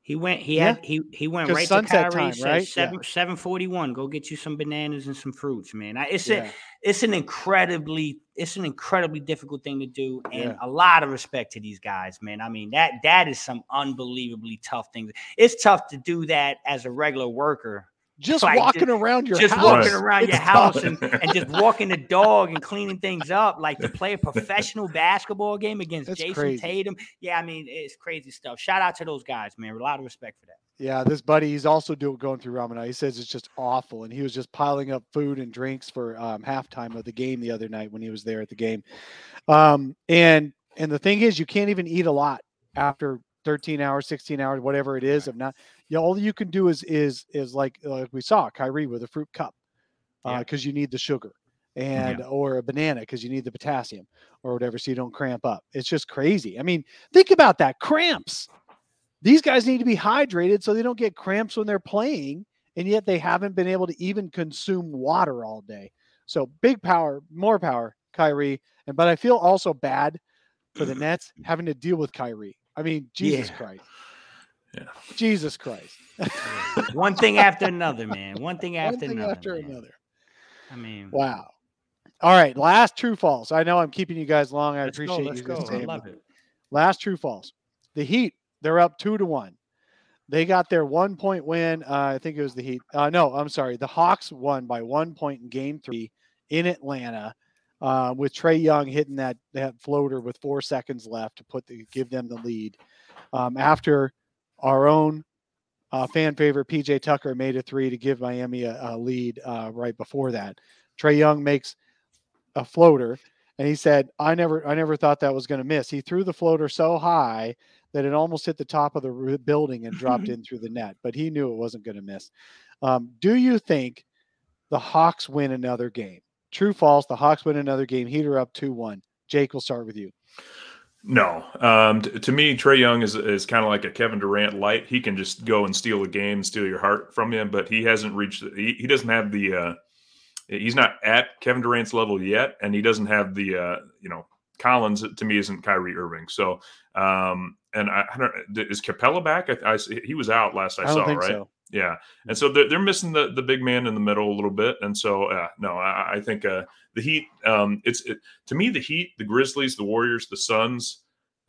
Speaker 4: He went. He
Speaker 2: Yeah.
Speaker 4: had. He he went right to Kyrie.
Speaker 2: time,
Speaker 4: said
Speaker 2: right? Yeah.
Speaker 4: Seven seven forty one. Go get you some bananas and some fruits, man. It's a it's an incredibly it's an incredibly difficult thing to do and
Speaker 2: Yeah.
Speaker 4: a lot of respect to these guys man i mean that that is some unbelievably tough things it's tough to do that as a regular worker
Speaker 2: Just
Speaker 4: Like,
Speaker 2: walking
Speaker 4: just-
Speaker 2: around your
Speaker 4: just
Speaker 2: house.
Speaker 4: walking
Speaker 3: Right.
Speaker 4: around your house and, and just walking the dog and cleaning things up like to play a professional basketball game against
Speaker 2: That's
Speaker 4: jayson
Speaker 2: crazy.
Speaker 4: tatum yeah i mean it's crazy stuff shout out to those guys man a lot of respect for that
Speaker 2: Yeah, this buddy, he's also doing going through Ramadan. He says it's just awful, and he was just piling up food and drinks for um, halftime of the game the other night when he was there at the game. Um, and and the thing is, you can't even eat a lot after 13 hours, 16 hours, whatever it is. Of not, you know, all you can do is is is like like we saw Kyrie with a fruit cup uh,
Speaker 4: Yeah.
Speaker 2: because you need the sugar, and or a banana because you need the potassium or whatever, so you don't cramp up. It's just crazy. I mean, think about that cramps. These guys need to be hydrated so they don't get cramps when they're playing, and yet they haven't been able to even consume water all day. So big power, more power, Kyrie. And but I feel also bad for the Nets having to deal with Kyrie. I mean, Jesus
Speaker 4: Yeah.
Speaker 2: Christ.
Speaker 3: Yeah.
Speaker 2: Jesus Christ.
Speaker 4: one thing after another man one thing
Speaker 2: One
Speaker 4: after
Speaker 2: thing
Speaker 4: another
Speaker 2: after
Speaker 4: man.
Speaker 2: another.
Speaker 4: i mean
Speaker 2: Wow. All right, last true false. I know I'm keeping you guys long. I
Speaker 4: let's go
Speaker 2: appreciate
Speaker 4: let's
Speaker 2: you
Speaker 4: go
Speaker 2: guys
Speaker 4: i love it
Speaker 2: Last true false. The Heat, they're up two to one. They got their one point win. Uh, I think it was the Heat. Uh, no, I'm sorry. The Hawks won by one point in game three in Atlanta uh, with Trae Young hitting that, that floater with four seconds left to put the give them the lead. um, after our own uh, fan favorite PJ Tucker made a three to give Miami a, a lead uh, right before that. Trae Young makes a floater, and he said, "I never, I never thought that was going to miss." He threw the floater so high that it almost hit the top of the building and dropped in through the net, but he knew it wasn't going to miss. Um, do you think the Hawks win another game? True, false? The Hawks win another game. Heater up two one. Jake, we'll start with you.
Speaker 3: No, um, t- to me, Trae Young is is kind of like a Kevin Durant light. He can just go and steal a game, steal your heart from you, but he hasn't reached. the- He, he doesn't have the. Uh, he's not at Kevin Durant's level yet, and he doesn't have the. Uh, you know, Collins to me isn't Kyrie Irving. So, um, and I, I don't. Is Capela back? I, I he was out last I,
Speaker 2: I
Speaker 3: saw.
Speaker 2: think
Speaker 3: right?
Speaker 2: so.
Speaker 3: Yeah, and so they're, they're missing the the big man in the middle a little bit, and so uh, no, I, I think uh, the Heat. Um, it's it, to me the Heat, the Grizzlies, the Warriors, the Suns,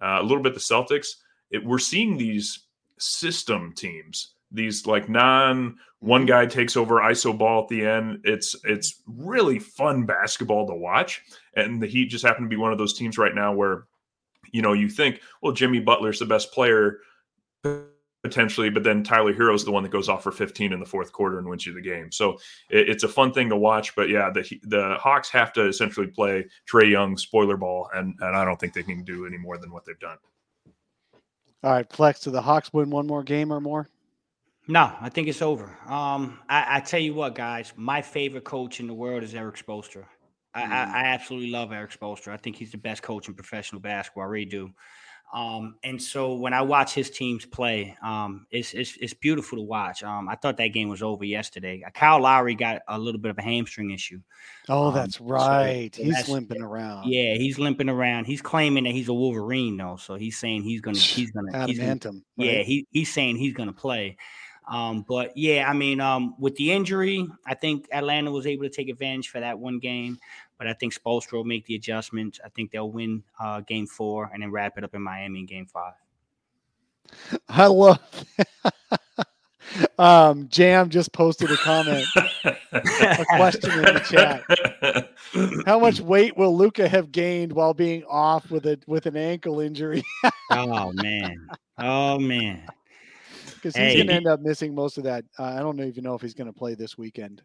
Speaker 3: uh, a little bit the Celtics. It, we're seeing these system teams, these like non one guy takes over ISO ball at the end. It's it's really fun basketball to watch, and the Heat just happen to be one of those teams right now where you know you think, well, Jimmy Butler's the best player potentially, but then Tyler Herro's the one that goes off for 15 in the fourth quarter and wins you the game. So it, it's a fun thing to watch. But yeah, the the Hawks have to essentially play Trae Young spoiler ball, and and I don't think they can do any more than what they've done.
Speaker 2: All right, Flex. Do the Hawks win one more game or more?
Speaker 4: No, I think it's over. Um, I, I tell you what, guys, my favorite coach in the world is Erik Spoelstra. I, I, I absolutely love Erik Spoelstra. I think he's the best coach in professional basketball. I really do. Um, and so when I watch his teams play, um, it's, it's it's beautiful to watch. Um, I thought that game was over yesterday. Uh, Kyle Lowry got a little bit of a hamstring issue.
Speaker 2: Oh,
Speaker 4: Um,
Speaker 2: that's right.
Speaker 4: so
Speaker 2: He's
Speaker 4: that's-
Speaker 2: limping around.
Speaker 4: Yeah, he's limping around. He's claiming that he's a Wolverine though, so he's saying he's gonna he's gonna he's gonna
Speaker 2: Adamantium.
Speaker 4: yeah, he, he's saying he's going to play. Um, but yeah, I mean, um, with the injury, I think Atlanta was able to take advantage for that one game. But I think Spoelstra will make the adjustments. I think they'll win uh, game four and then wrap it up in Miami in game five.
Speaker 2: I love. um, Jam just posted a comment. a question in the chat. How much weight will Luka have gained while being off with a with an ankle injury?
Speaker 4: Oh man, oh man.
Speaker 2: Because he's
Speaker 4: Hey.
Speaker 2: going to end up missing most of that. Uh, I don't even know if he's going to play this weekend.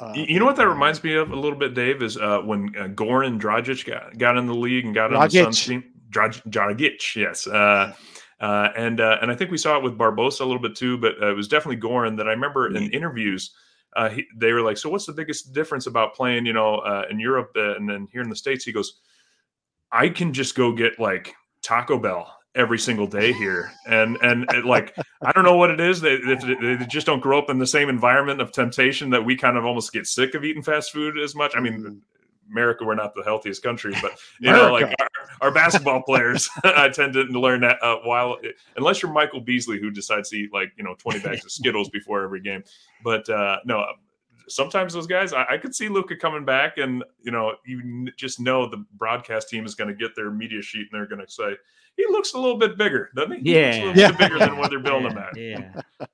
Speaker 2: Uh,
Speaker 3: You know what that reminds me of a little bit, Dave, is uh, when uh, Goran Dragic got, got in the league and got on the
Speaker 2: Dragic.
Speaker 3: Suns team. Drag, Dragic, yes. Uh, uh, and uh, and I think we saw it with Barbosa a little bit too, but uh, it was definitely Goran that I remember in interviews. Uh, he, they were like, "So what's the biggest difference about playing, you know, uh, in Europe and then here in the states?" He goes, "I can just go get like Taco Bell every single day here, and and it, like I don't know what it is. They, they, they just don't grow up in the same environment of temptation that we kind of almost get sick of eating fast food as much. I mean, America, we're not the healthiest country, but you know, like our, our basketball players, I tend to learn that uh, while unless you're Michael Beasley who decides to eat like you know 20 bags of Skittles before every game. But uh, no, sometimes those guys, I, I could see Luka coming back, and you know, you n- just know the broadcast team is going to get their media sheet and they're going to say he looks a little bit bigger, doesn't he? He looks a
Speaker 4: Yeah.
Speaker 3: little
Speaker 2: Yeah.
Speaker 3: bit bigger than what they're building him
Speaker 4: yeah,
Speaker 3: at.
Speaker 4: yeah.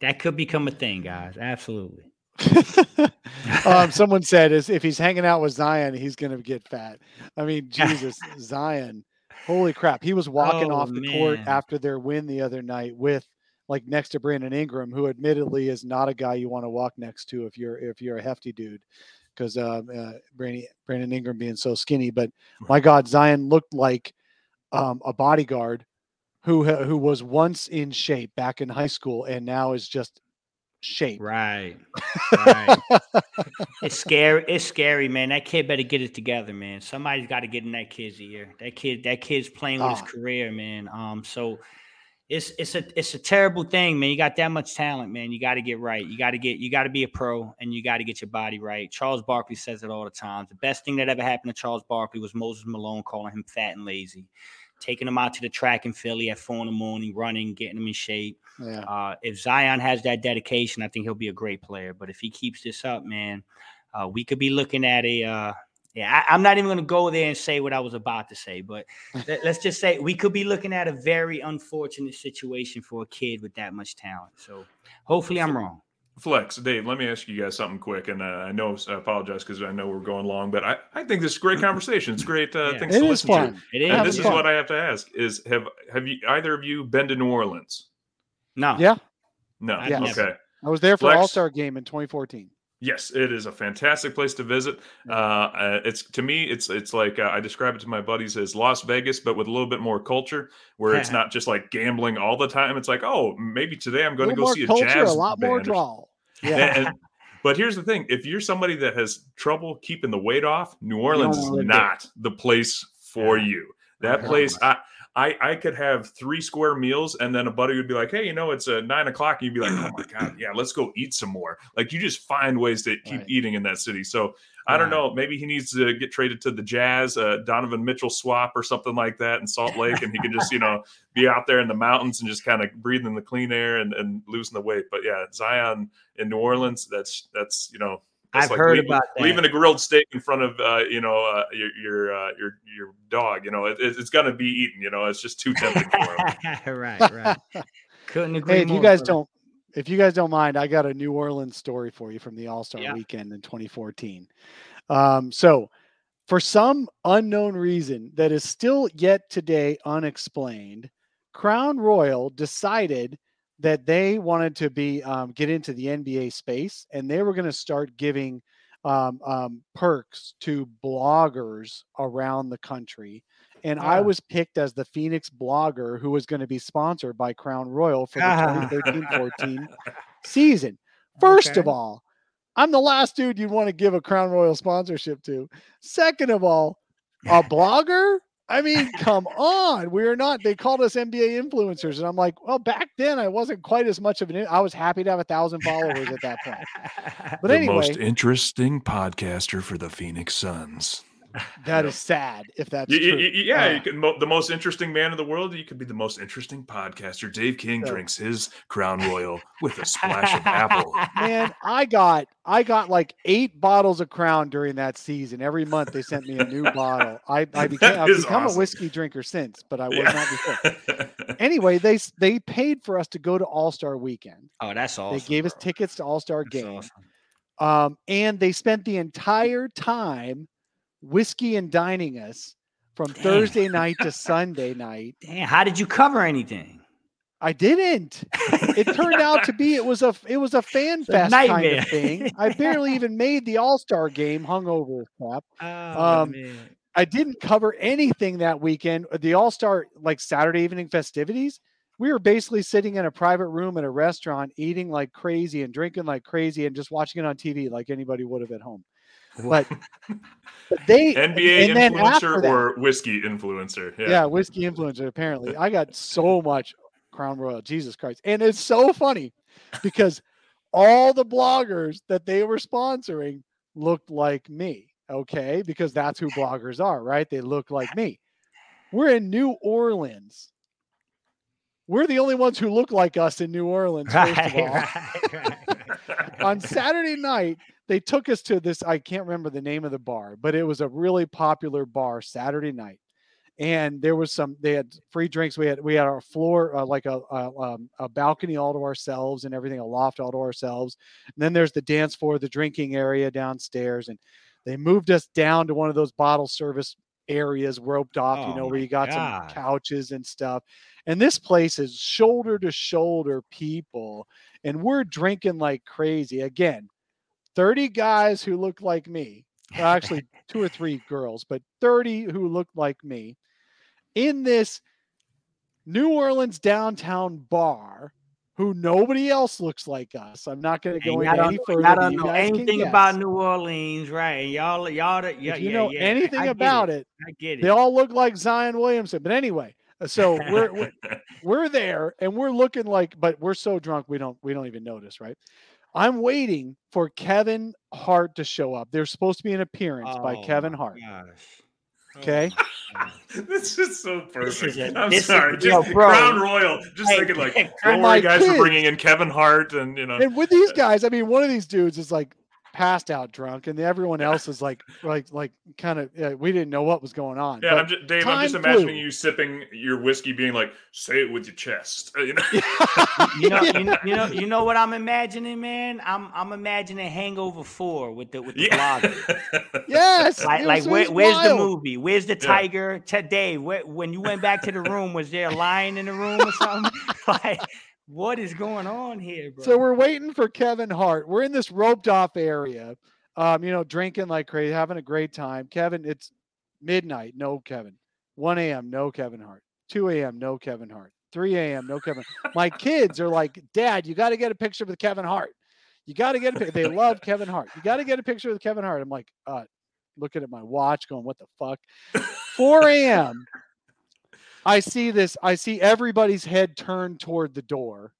Speaker 4: that could become a thing, guys. Absolutely.
Speaker 2: um, someone said is if he's hanging out with Zion, he's going to get fat. I mean, Jesus, Zion, holy crap! He was walking
Speaker 4: Oh,
Speaker 2: off the court after their win the other night with like next to Brandon Ingram, who admittedly is not a guy you want to walk next to if you're if you're a hefty dude, because um, uh, Brandon Brandon Ingram being so skinny. But my God, Zion looked like um, a bodyguard who who was once in shape back in high school and now is just shape.
Speaker 4: Right. Right. it's scary. It's scary, man. That kid better get it together, man. Somebody's got to get in that kid's ear. That kid, that kid's playing with
Speaker 2: Ah.
Speaker 4: his career, man. Um, so it's it's a it's a terrible thing, man. You got that much talent, man. You got to get right. You got to get you got to be a pro and you got to get your body right. Charles Barkley says it all the time. The best thing that ever happened to Charles Barkley was Moses Malone calling him fat and lazy. Taking him out to the track in Philly at four in the morning, running, getting him in shape.
Speaker 2: Yeah.
Speaker 4: Uh, if Zion has that dedication, I think he'll be a great player. But if he keeps this up, man, uh, we could be looking at a. Uh, yeah, I, I'm not even going to go there and say what I was about to say, but let, us just say we could be looking at a very unfortunate situation for a kid with that much talent. So hopefully, I'm wrong.
Speaker 3: Flex, Dave, let me ask you guys something quick. And uh, I know I apologize because I know we're going long, but I, I think this is a great conversation. It's great uh,
Speaker 4: Yeah.
Speaker 3: things
Speaker 2: It
Speaker 3: to
Speaker 2: is
Speaker 3: listen
Speaker 2: fun.
Speaker 3: to.
Speaker 4: It is.
Speaker 3: And this
Speaker 2: Having
Speaker 3: is what I have to ask: Is have have you either of you been to New Orleans?
Speaker 4: No.
Speaker 2: Yeah,
Speaker 3: No.
Speaker 4: I've
Speaker 2: Yes.
Speaker 3: Okay.
Speaker 2: I was there for All Star Game in 2014.
Speaker 3: Yes, it is a fantastic place to visit. Uh, uh, it's to me, it's it's like uh, I describe it to my buddies as Las Vegas, but with a little bit more culture, where it's not just like gambling all the time. It's like, oh, maybe today I'm going to go see a
Speaker 2: culture,
Speaker 3: jazz
Speaker 2: a lot more
Speaker 3: band or
Speaker 2: draw. Yeah,
Speaker 3: and- but here's the thing: if you're somebody that has trouble keeping the weight off, New Orleans is not the place for
Speaker 4: Yeah.
Speaker 3: you. That place, I, I, I could have three square meals, and then a buddy would be like, "Hey, you know, it's a nine o'clock," and you'd be like, "Oh my god, yeah, let's go eat some more." Like you just find ways to keep
Speaker 2: Right.
Speaker 3: eating in that city. So I don't know. Maybe he needs to get traded to the Jazz, uh, Donovan Mitchell swap or something like that in Salt Lake, and he can just you know be out there in the mountains and just kind of breathing the clean air and, and losing the weight. But yeah, Zion in New Orleans, that's that's you know. That's
Speaker 4: I've heard
Speaker 3: leaving,
Speaker 4: about that.
Speaker 3: leaving a grilled steak in front of uh, you know uh, your your uh, your your dog. You know it, it's gonna be eaten. You know it's just too tempting for him.
Speaker 4: right, right. Couldn't agree
Speaker 2: hey, if you guys
Speaker 4: brother.
Speaker 2: don't, if you guys don't mind, I got a New Orleans story for you from the All Star
Speaker 4: Yeah.
Speaker 2: Weekend in 2014. Um, so, for some unknown reason that is still yet today unexplained, Crown Royal decided that they wanted to be um, get into the NBA space, and they were going to start giving um, um, perks to bloggers around the country. And I
Speaker 4: Ah.
Speaker 2: was picked as the Phoenix blogger who was going to be sponsored by Crown Royal for the
Speaker 4: Ah.
Speaker 2: 2013-14 season. First of all, I'm the last dude you'd want to give a Crown Royal sponsorship to. Second of all, a blogger? I mean, come on. We are not. They called us NBA influencers, and I'm like, well, back then I wasn't quite as much of an. I was happy to have a thousand followers at that point. But anyway, most
Speaker 3: interesting podcaster for the Phoenix Suns.
Speaker 2: that is sad if that's
Speaker 3: Y- y-
Speaker 2: true.
Speaker 3: y- yeah,
Speaker 2: Uh,
Speaker 3: you can mo- the most interesting man in the world. You could be the most interesting podcaster. Dave King
Speaker 2: So-
Speaker 3: drinks his Crown Royal with a splash of apple.
Speaker 2: man, I got I got like eight bottles of Crown during that season. Every month they sent me a new bottle. I I became I've become
Speaker 3: awesome.
Speaker 2: a whiskey drinker since, but I was
Speaker 3: Yeah.
Speaker 2: not before. Anyway, they they paid for us to go to All Star Weekend.
Speaker 4: Oh, that's awesome.
Speaker 2: they gave us tickets to All Star
Speaker 4: That's
Speaker 2: Game,
Speaker 4: awesome.
Speaker 2: um, and they spent the entire time whiskey and dining us from
Speaker 4: Damn.
Speaker 2: Thursday night to Sunday night.
Speaker 4: Damn, how did you cover anything?
Speaker 2: I didn't. It turned out to be it was a it was a fan
Speaker 4: a
Speaker 2: fest kind of thing. I barely even made the All Star game hungover as crap.
Speaker 4: Oh,
Speaker 2: Um. I didn't cover anything that weekend. The All Star like Saturday evening festivities. We were basically sitting in a private room at a restaurant, eating like crazy and drinking like crazy, and just watching it on TV like anybody would have at home. But, but they
Speaker 3: NBA
Speaker 2: and then
Speaker 3: influencer
Speaker 2: that-
Speaker 3: or whiskey influencer?
Speaker 2: yeah. whiskey influencer. Apparently, I got so much Crown Royal. Jesus Christ! And it's so funny because all the bloggers that they were sponsoring looked like me. Okay, because that's who bloggers are, right? They look like me. We're in New Orleans. We're the only ones who look like us in New Orleans. First of
Speaker 4: Right,
Speaker 2: all,
Speaker 4: right, right.
Speaker 2: On Saturday night, they took us to this. I can't remember the name of the bar, but it was a really popular bar Saturday night. And there was some. They had free drinks. We had we had our floor uh, like a a, um, a balcony all to ourselves and everything, a loft all to ourselves. And then there's the dance floor, the drinking area downstairs, and they moved us down to one of those bottle service areas roped off. you
Speaker 4: Oh
Speaker 2: know where you got
Speaker 4: God.
Speaker 2: some couches and stuff. And this place is shoulder to shoulder people and we're drinking like crazy. Again, 30 guys who look like me. Well, actually, two or three girls, but 30 who look like me in this New Orleans downtown bar who nobody else looks like us. I'm not going to go
Speaker 4: And
Speaker 2: into any
Speaker 4: don't,
Speaker 2: further.
Speaker 4: y'all don't know anything about. New Orleans, right? Y'all, y'all, yeah,
Speaker 2: If you
Speaker 4: yeah,
Speaker 2: know
Speaker 4: yeah.
Speaker 2: anything
Speaker 4: I
Speaker 2: about
Speaker 4: it.
Speaker 2: it,
Speaker 4: I get it.
Speaker 2: they all look like Zion Williamson. But anyway, Uh, so we're, we're we're there and we're looking like, but we're so drunk we don't we don't even notice, right? I'm waiting for Kevin Hart to show up. There's supposed to be an appearance by
Speaker 4: Oh
Speaker 2: Kevin Hart.
Speaker 4: gosh. Oh
Speaker 2: Okay.
Speaker 4: my
Speaker 3: this is so perfect.
Speaker 4: is a-
Speaker 3: I'm
Speaker 4: this is-
Speaker 3: sorry.
Speaker 4: yo,
Speaker 3: just
Speaker 4: bro.
Speaker 3: Crown Royal. Just
Speaker 4: Hey,
Speaker 3: thinking like,
Speaker 4: Crown
Speaker 3: don't
Speaker 2: my
Speaker 3: worry, guys, for
Speaker 2: kids.
Speaker 3: bringing in Kevin Hart and you know.
Speaker 2: And with these guys, I mean, one of these dudes is like passed out drunk, and everyone else is like, like, like, kind of. Uh, we didn't know what was going on.
Speaker 3: Yeah, I'm just, Dave. I'm just imagining
Speaker 2: flew.
Speaker 3: you sipping your whiskey, being like, "Say it with your chest." You know?
Speaker 4: You know, you know, you know, you know what I'm imagining, man. I'm I'm imagining Hangover Four with the with the blogger.
Speaker 2: yes,
Speaker 4: Like, like where,
Speaker 2: was
Speaker 4: where's the movie? Where's the
Speaker 3: Yeah.
Speaker 4: tiger today? Where, when you went back to the room, was there a lion in the room or something? like, what is going on here, bro?
Speaker 2: So we're waiting for Kevin Hart. We're in this roped off area, um, you know, drinking like crazy, having a great time. Kevin, it's midnight, no Kevin. 1 a.m., no Kevin Hart. 2 a.m., no Kevin Hart. 3 a.m., no Kevin. My kids are like, Dad, you got to get a picture with Kevin Hart. You got to get a picture. They love Kevin Hart. You got to get a picture with Kevin Hart. I'm like, uh, looking at my watch, going, what the fuck? 4 a.m. I see this. I see everybody's head turned toward the door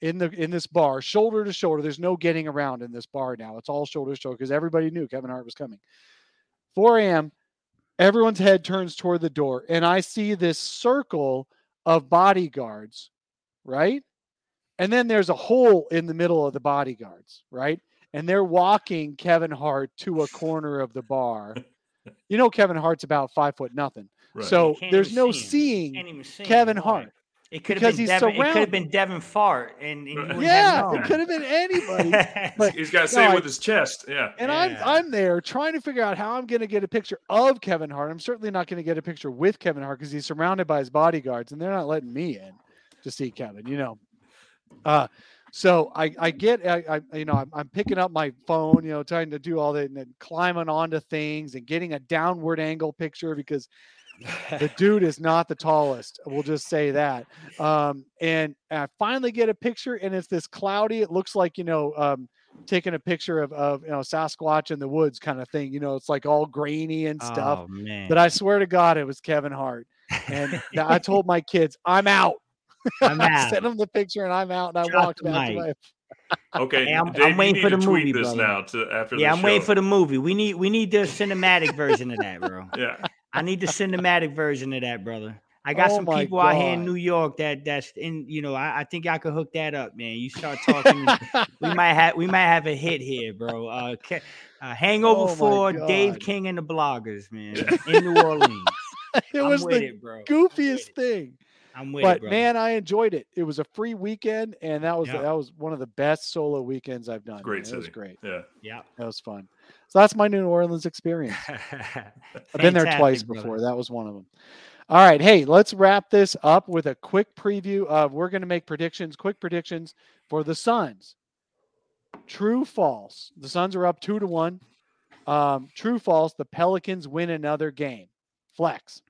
Speaker 2: in the in this bar, shoulder to shoulder. There's no getting around in this bar now. It's all shoulder to shoulder because everybody knew Kevin Hart was coming. 4 a.m. Everyone's head turns toward the door, and I see this circle of bodyguards, right? And then there's a hole in the middle of the bodyguards, right? And they're walking Kevin Hart to a corner of the bar. You know, Kevin Hart's about five foot nothing.
Speaker 3: Right.
Speaker 2: So there's no
Speaker 4: see
Speaker 2: seeing
Speaker 4: see him,
Speaker 2: Kevin
Speaker 4: right.
Speaker 2: Hart.
Speaker 4: It could have
Speaker 2: because
Speaker 4: been
Speaker 2: he's
Speaker 4: Devin. It could have been Devin Fart, and, and
Speaker 2: Yeah, it could have been anybody. but
Speaker 3: He's got to
Speaker 2: no,
Speaker 3: say it
Speaker 2: I-
Speaker 3: with his chest. Yeah.
Speaker 2: And I'm I'm there trying to figure out how I'm going to get a picture of Kevin Hart. I'm certainly not going to get a picture with Kevin Hart because he's surrounded by his bodyguards, and they're not letting me in to see Kevin. You know, uh, so I I get I, I you know I'm, I'm picking up my phone, you know, trying to do all that and then climbing onto things and getting a downward angle picture because the dude is not the tallest. We'll just say that. Um, and I finally get a picture, and it's this cloudy. It looks like you know, um, taking a picture of of you know Sasquatch in the woods kind of thing. You know, it's like all grainy and stuff.
Speaker 4: Oh man!
Speaker 2: But I swear to God, it was Kevin Hart. And I told my kids, I'm out.
Speaker 4: I'm
Speaker 2: I sent them the picture, and I'm out. And I
Speaker 4: Drop
Speaker 2: walked
Speaker 4: the
Speaker 2: back to
Speaker 3: Okay.
Speaker 4: Hey, I'm- I'm waiting for the movie,
Speaker 3: this
Speaker 4: brother.
Speaker 3: now to after
Speaker 4: yeah, I'm waiting for the movie. We need we need the cinematic version of that, bro.
Speaker 3: Yeah.
Speaker 4: I need the cinematic version of that, brother. I got
Speaker 2: Oh
Speaker 4: some people out here in New York that that's in. You know, I, I think I could hook that up, man. You start talking, we might have we might have a hit here, bro. Uh, uh Hangover
Speaker 2: Oh
Speaker 4: Four, Dave King and the Bloggers, man, in New Orleans.
Speaker 2: it
Speaker 4: I'm
Speaker 2: was
Speaker 4: with
Speaker 2: the
Speaker 4: it,
Speaker 2: goofiest
Speaker 4: it.
Speaker 2: Thing.
Speaker 4: I'm with
Speaker 2: but
Speaker 4: it, bro.
Speaker 2: man, I enjoyed it. It was a free weekend, and that was
Speaker 4: Yeah.
Speaker 2: that was one of the best solo weekends I've done.
Speaker 3: Great
Speaker 2: man. It was great.
Speaker 3: Yeah.
Speaker 4: yeah.
Speaker 2: That was fun. So that's my New Orleans experience. I've been there twice before. That was one of them. All right, hey, let's wrap this up with a quick preview of we're going to make predictions, quick predictions for the Suns. True, false. The Suns are up two to one. Um, true, false. The Pelicans win another game. Flex.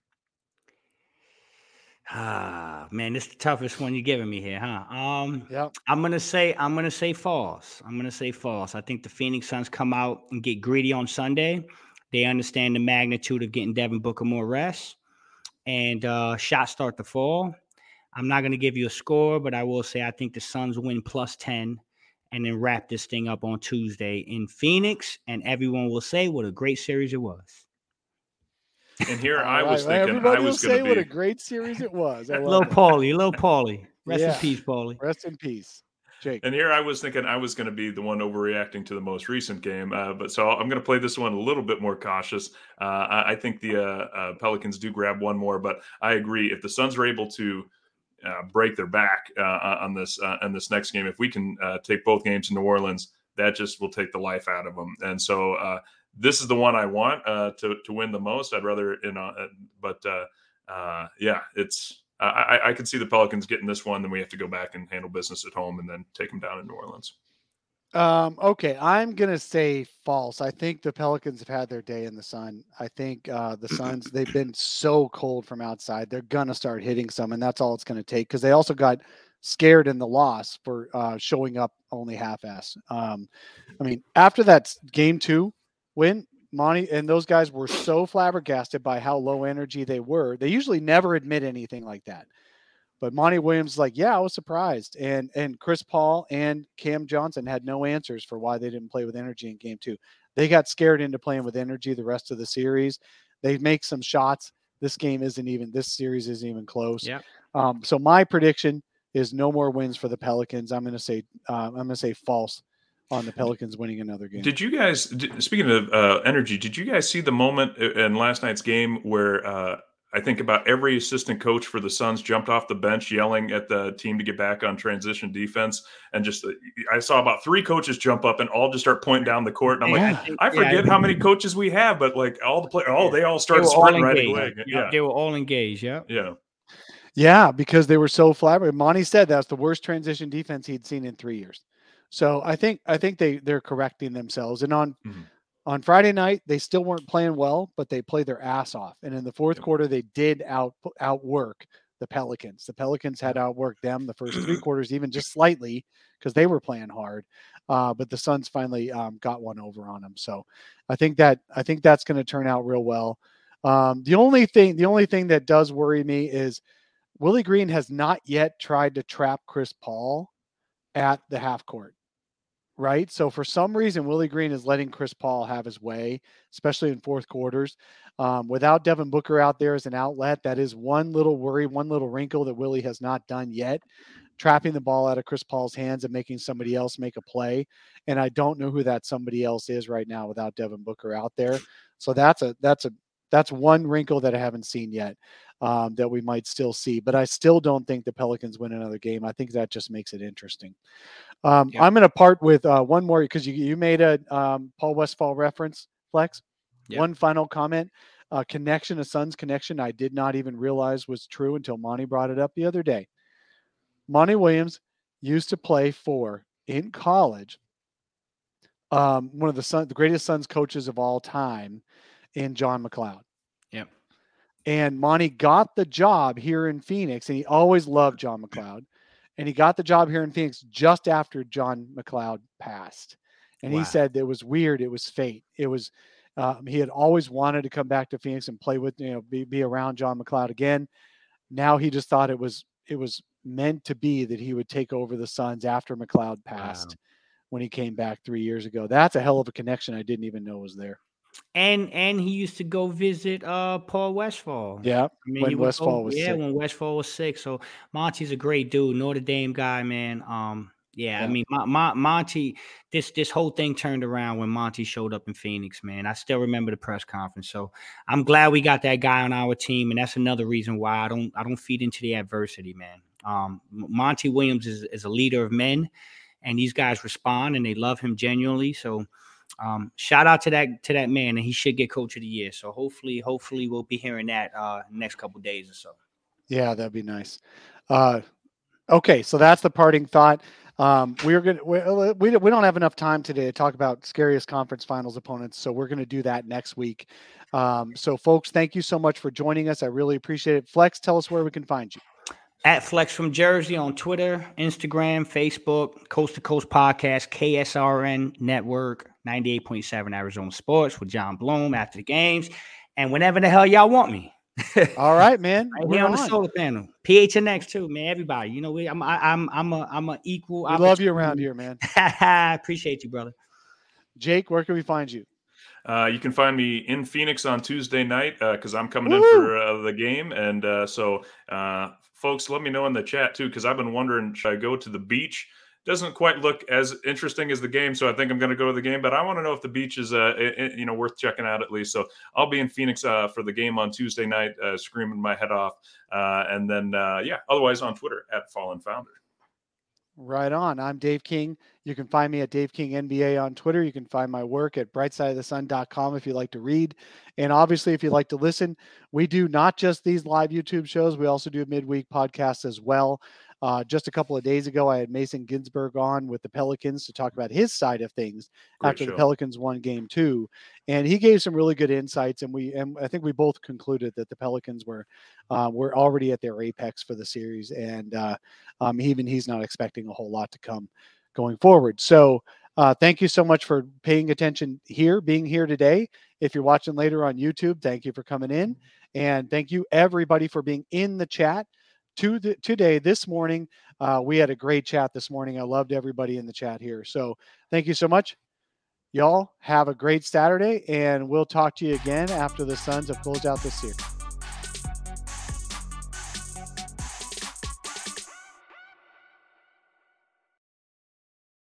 Speaker 4: Ah, man, this is the toughest one you're giving me here, huh? Um,
Speaker 2: Yep.
Speaker 4: I'm gonna say I'm gonna say false. I'm gonna say false. I think the Phoenix Suns come out and get greedy on Sunday. They understand the magnitude of getting Devin Booker more rest, and uh, shots start to fall. I'm not gonna give you a score, but I will say I think the Suns win plus ten, and then wrap this thing up on Tuesday in Phoenix, and everyone will say what a great series it was.
Speaker 3: And here I was
Speaker 2: right,
Speaker 3: thinking
Speaker 2: everybody
Speaker 3: I was
Speaker 2: will
Speaker 3: going
Speaker 2: say
Speaker 3: to
Speaker 2: what a great series it was. I
Speaker 4: Little
Speaker 2: love it.
Speaker 4: Paulie, little Paulie. Rest
Speaker 2: Yeah.
Speaker 4: in peace, Paulie.
Speaker 2: Rest in peace, Jake.
Speaker 3: And here I was thinking I was going to be the one overreacting to the most recent game, uh, but so I'm going to play this one a little bit more cautious. Uh, I, I think the uh, uh, Pelicans do grab one more, but I agree if the Suns are able to uh, break their back uh, on this uh, on this next game, if we can uh, take both games in New Orleans, that just will take the life out of them. And so uh, this is the one I want uh, to to win the most. I'd rather you know, uh, but uh, uh, yeah, it's. I, I, could see the Pelicans getting this one. Then we have to go back and handle business at home, and then take them down in New Orleans.
Speaker 2: Um, okay, I'm gonna say false. I think the Pelicans have had their day in the sun. I think uh, the Suns they've been so cold from outside. They're gonna start hitting some, and that's all it's gonna take. Because they also got scared in the loss for uh, showing up only half-ass. Um, I mean, after that game two win, Monty and those guys were so flabbergasted by how low energy they were. They usually never admit anything like that. But Monty Williams, like, yeah, I was surprised, and and Chris Paul and Cam Johnson had no answers for why they didn't play with energy in Game Two. They got scared into playing with energy the rest of the series. They make some shots. This game isn't even. This series isn't even close.
Speaker 4: Yep.
Speaker 2: Um, so my prediction is no more wins for the Pelicans. I'm to say uh, I'm going to say false. On the Pelicans winning another game.
Speaker 3: Did you guys, did, speaking of uh, energy, did you guys see the moment in last night's game where uh, I think about every assistant coach for the Suns jumped off the bench yelling at the team to get back on transition defense. And just, uh, I saw about three coaches jump up and all just start pointing down the court. And I'm
Speaker 4: Yeah,
Speaker 3: like,
Speaker 4: I
Speaker 3: forget
Speaker 4: yeah.
Speaker 3: how many coaches we have, but like all the players, oh, they all started
Speaker 4: were all
Speaker 3: sprinting right away.
Speaker 4: Yep,
Speaker 3: Yeah.
Speaker 4: They were all engaged. Yeah.
Speaker 3: Yeah.
Speaker 2: Yeah, because they were so flabbergasted. Monty said that's the worst transition defense he'd seen in three years. So I think I think they they're correcting themselves. And on
Speaker 3: Mhm.
Speaker 2: on Friday night they still weren't playing well, but they played their ass off. And in the fourth
Speaker 3: Yep.
Speaker 2: quarter they did out outwork the Pelicans. The Pelicans had outworked them the first three quarters, even just slightly, because they were playing hard. Uh, but the Suns finally um, got one over on them. So I think that I think that's going to turn out real well. Um, the only thing the only thing that does worry me is Willie Green has not yet tried to trap Chris Paul at the half court. Right. So for some reason, Willie Green is letting Chris Paul have his way, especially in fourth quarters. Um, without Devin Booker out there as an outlet, that is one little worry, one little wrinkle that Willie has not done yet. Trapping the ball out of Chris Paul's hands and making somebody else make a play. And I don't know who that somebody else is right now without Devin Booker out there. So that's a that's a that's one wrinkle that I haven't seen yet um, that we might still see. But I still don't think the Pelicans win another game. I think that just makes it interesting. Um,
Speaker 4: Yeah.
Speaker 2: I'm going to part with uh, one more because you, you made a um, Paul Westphal reference, Flex.
Speaker 4: Yeah.
Speaker 2: One final comment. Uh, connection, a son's connection, I did not even realize was true until Monty brought it up the other day. Monty Williams used to play for in college um, one of the son, the greatest Suns coaches of all time, in John MacLeod.
Speaker 4: Yep.
Speaker 2: And Monty got the job here in Phoenix, and he always loved John MacLeod. And he got the job here in Phoenix just after John MacLeod passed. And
Speaker 4: Wow.
Speaker 2: he said it was weird. It was fate. It was um, he had always wanted to come back to Phoenix and play with you know be, be around John MacLeod again. Now he just thought it was it was meant to be that he would take over the Suns after McLeod passed when he came back three years ago. That's a hell of a connection I didn't even know was there.
Speaker 4: And and he used to go visit uh Paul Westphal.
Speaker 2: Yeah.
Speaker 4: I mean,
Speaker 2: when
Speaker 4: he
Speaker 2: Westphal
Speaker 4: go-
Speaker 2: was
Speaker 4: yeah,
Speaker 2: sick.
Speaker 4: when Westphal was sick. So Monty's a great dude, Notre Dame guy, man. Um, yeah,
Speaker 2: Yeah.
Speaker 4: I mean, Mon- Mon- Monty, this this whole thing turned around when Monty showed up in Phoenix, man. I still remember the press conference. So I'm glad we got that guy on our team, and that's another reason why I don't I don't feed into the adversity, man. Um, Monty Williams is is a leader of men, and these guys respond and they love him genuinely. So. Um, shout out to that to that man, and he should get coach of the year. So hopefully, hopefully we'll be hearing that uh next couple days or so.
Speaker 2: Yeah, that'd be nice. Uh, okay, so that's the parting thought. Um, we're gonna we, we we don't have enough time today to talk about scariest conference finals opponents, so we're gonna do that next week. Um, so, folks, thank you so much for joining us. I really appreciate it. Flex, tell us where we can find you.
Speaker 4: At Flex from Jersey on Twitter, Instagram, Facebook, Coast to Coast Podcast, KSRN Network, 98.7 Arizona Sports with John Bloom after the games, and whenever the hell y'all want me.
Speaker 2: All right, man.
Speaker 4: Right
Speaker 2: we're
Speaker 4: here on the solar panel. PHNX too, man. Everybody. You know, we I'm I, I'm I'm a I'm a equal
Speaker 2: We love you around here, man.
Speaker 4: I appreciate you, brother.
Speaker 2: Jake, where can we find you?
Speaker 3: Uh, you can find me in Phoenix on Tuesday night because I'm coming
Speaker 2: Woo!
Speaker 3: in for uh, the game. And uh, so, uh, folks, let me know in the chat too because I've been wondering should I go to the beach? Doesn't quite look as interesting as the game, so I think I'm going to go to the game. But I want to know if the beach is, uh, you know, worth checking out at least. So I'll be in Phoenix uh, for the game on Tuesday night, uh, screaming my head off, uh, and then uh, yeah, otherwise on Twitter at Fallen Founder.
Speaker 2: Right on. I'm Dave King. You can find me at Dave King NBA on Twitter. You can find my work at brightsideofthesun.com if you like to read. And obviously, if you like to listen, we do not just these live YouTube shows, we also do midweek podcasts as well. Uh, just a couple of days ago, I had Mason Ginsburg on with the Pelicans to talk about his side of things
Speaker 3: Great
Speaker 2: after the. Pelicans won game two. And he gave some really good insights. And we, and I think we both concluded that the Pelicans were, uh, were already at their apex for the series. And uh, um, even he's not expecting a whole lot to come going forward. So, uh, thank you so much for paying attention here, being here today. If you're watching later on YouTube, thank you for coming in. And thank you, everybody, for being in the chat to the, today, this morning. Uh, we had a great chat this morning. I loved everybody in the chat here. So, thank you so much. Y'all have a great Saturday, and we'll talk to you again after the Suns have closed out this series.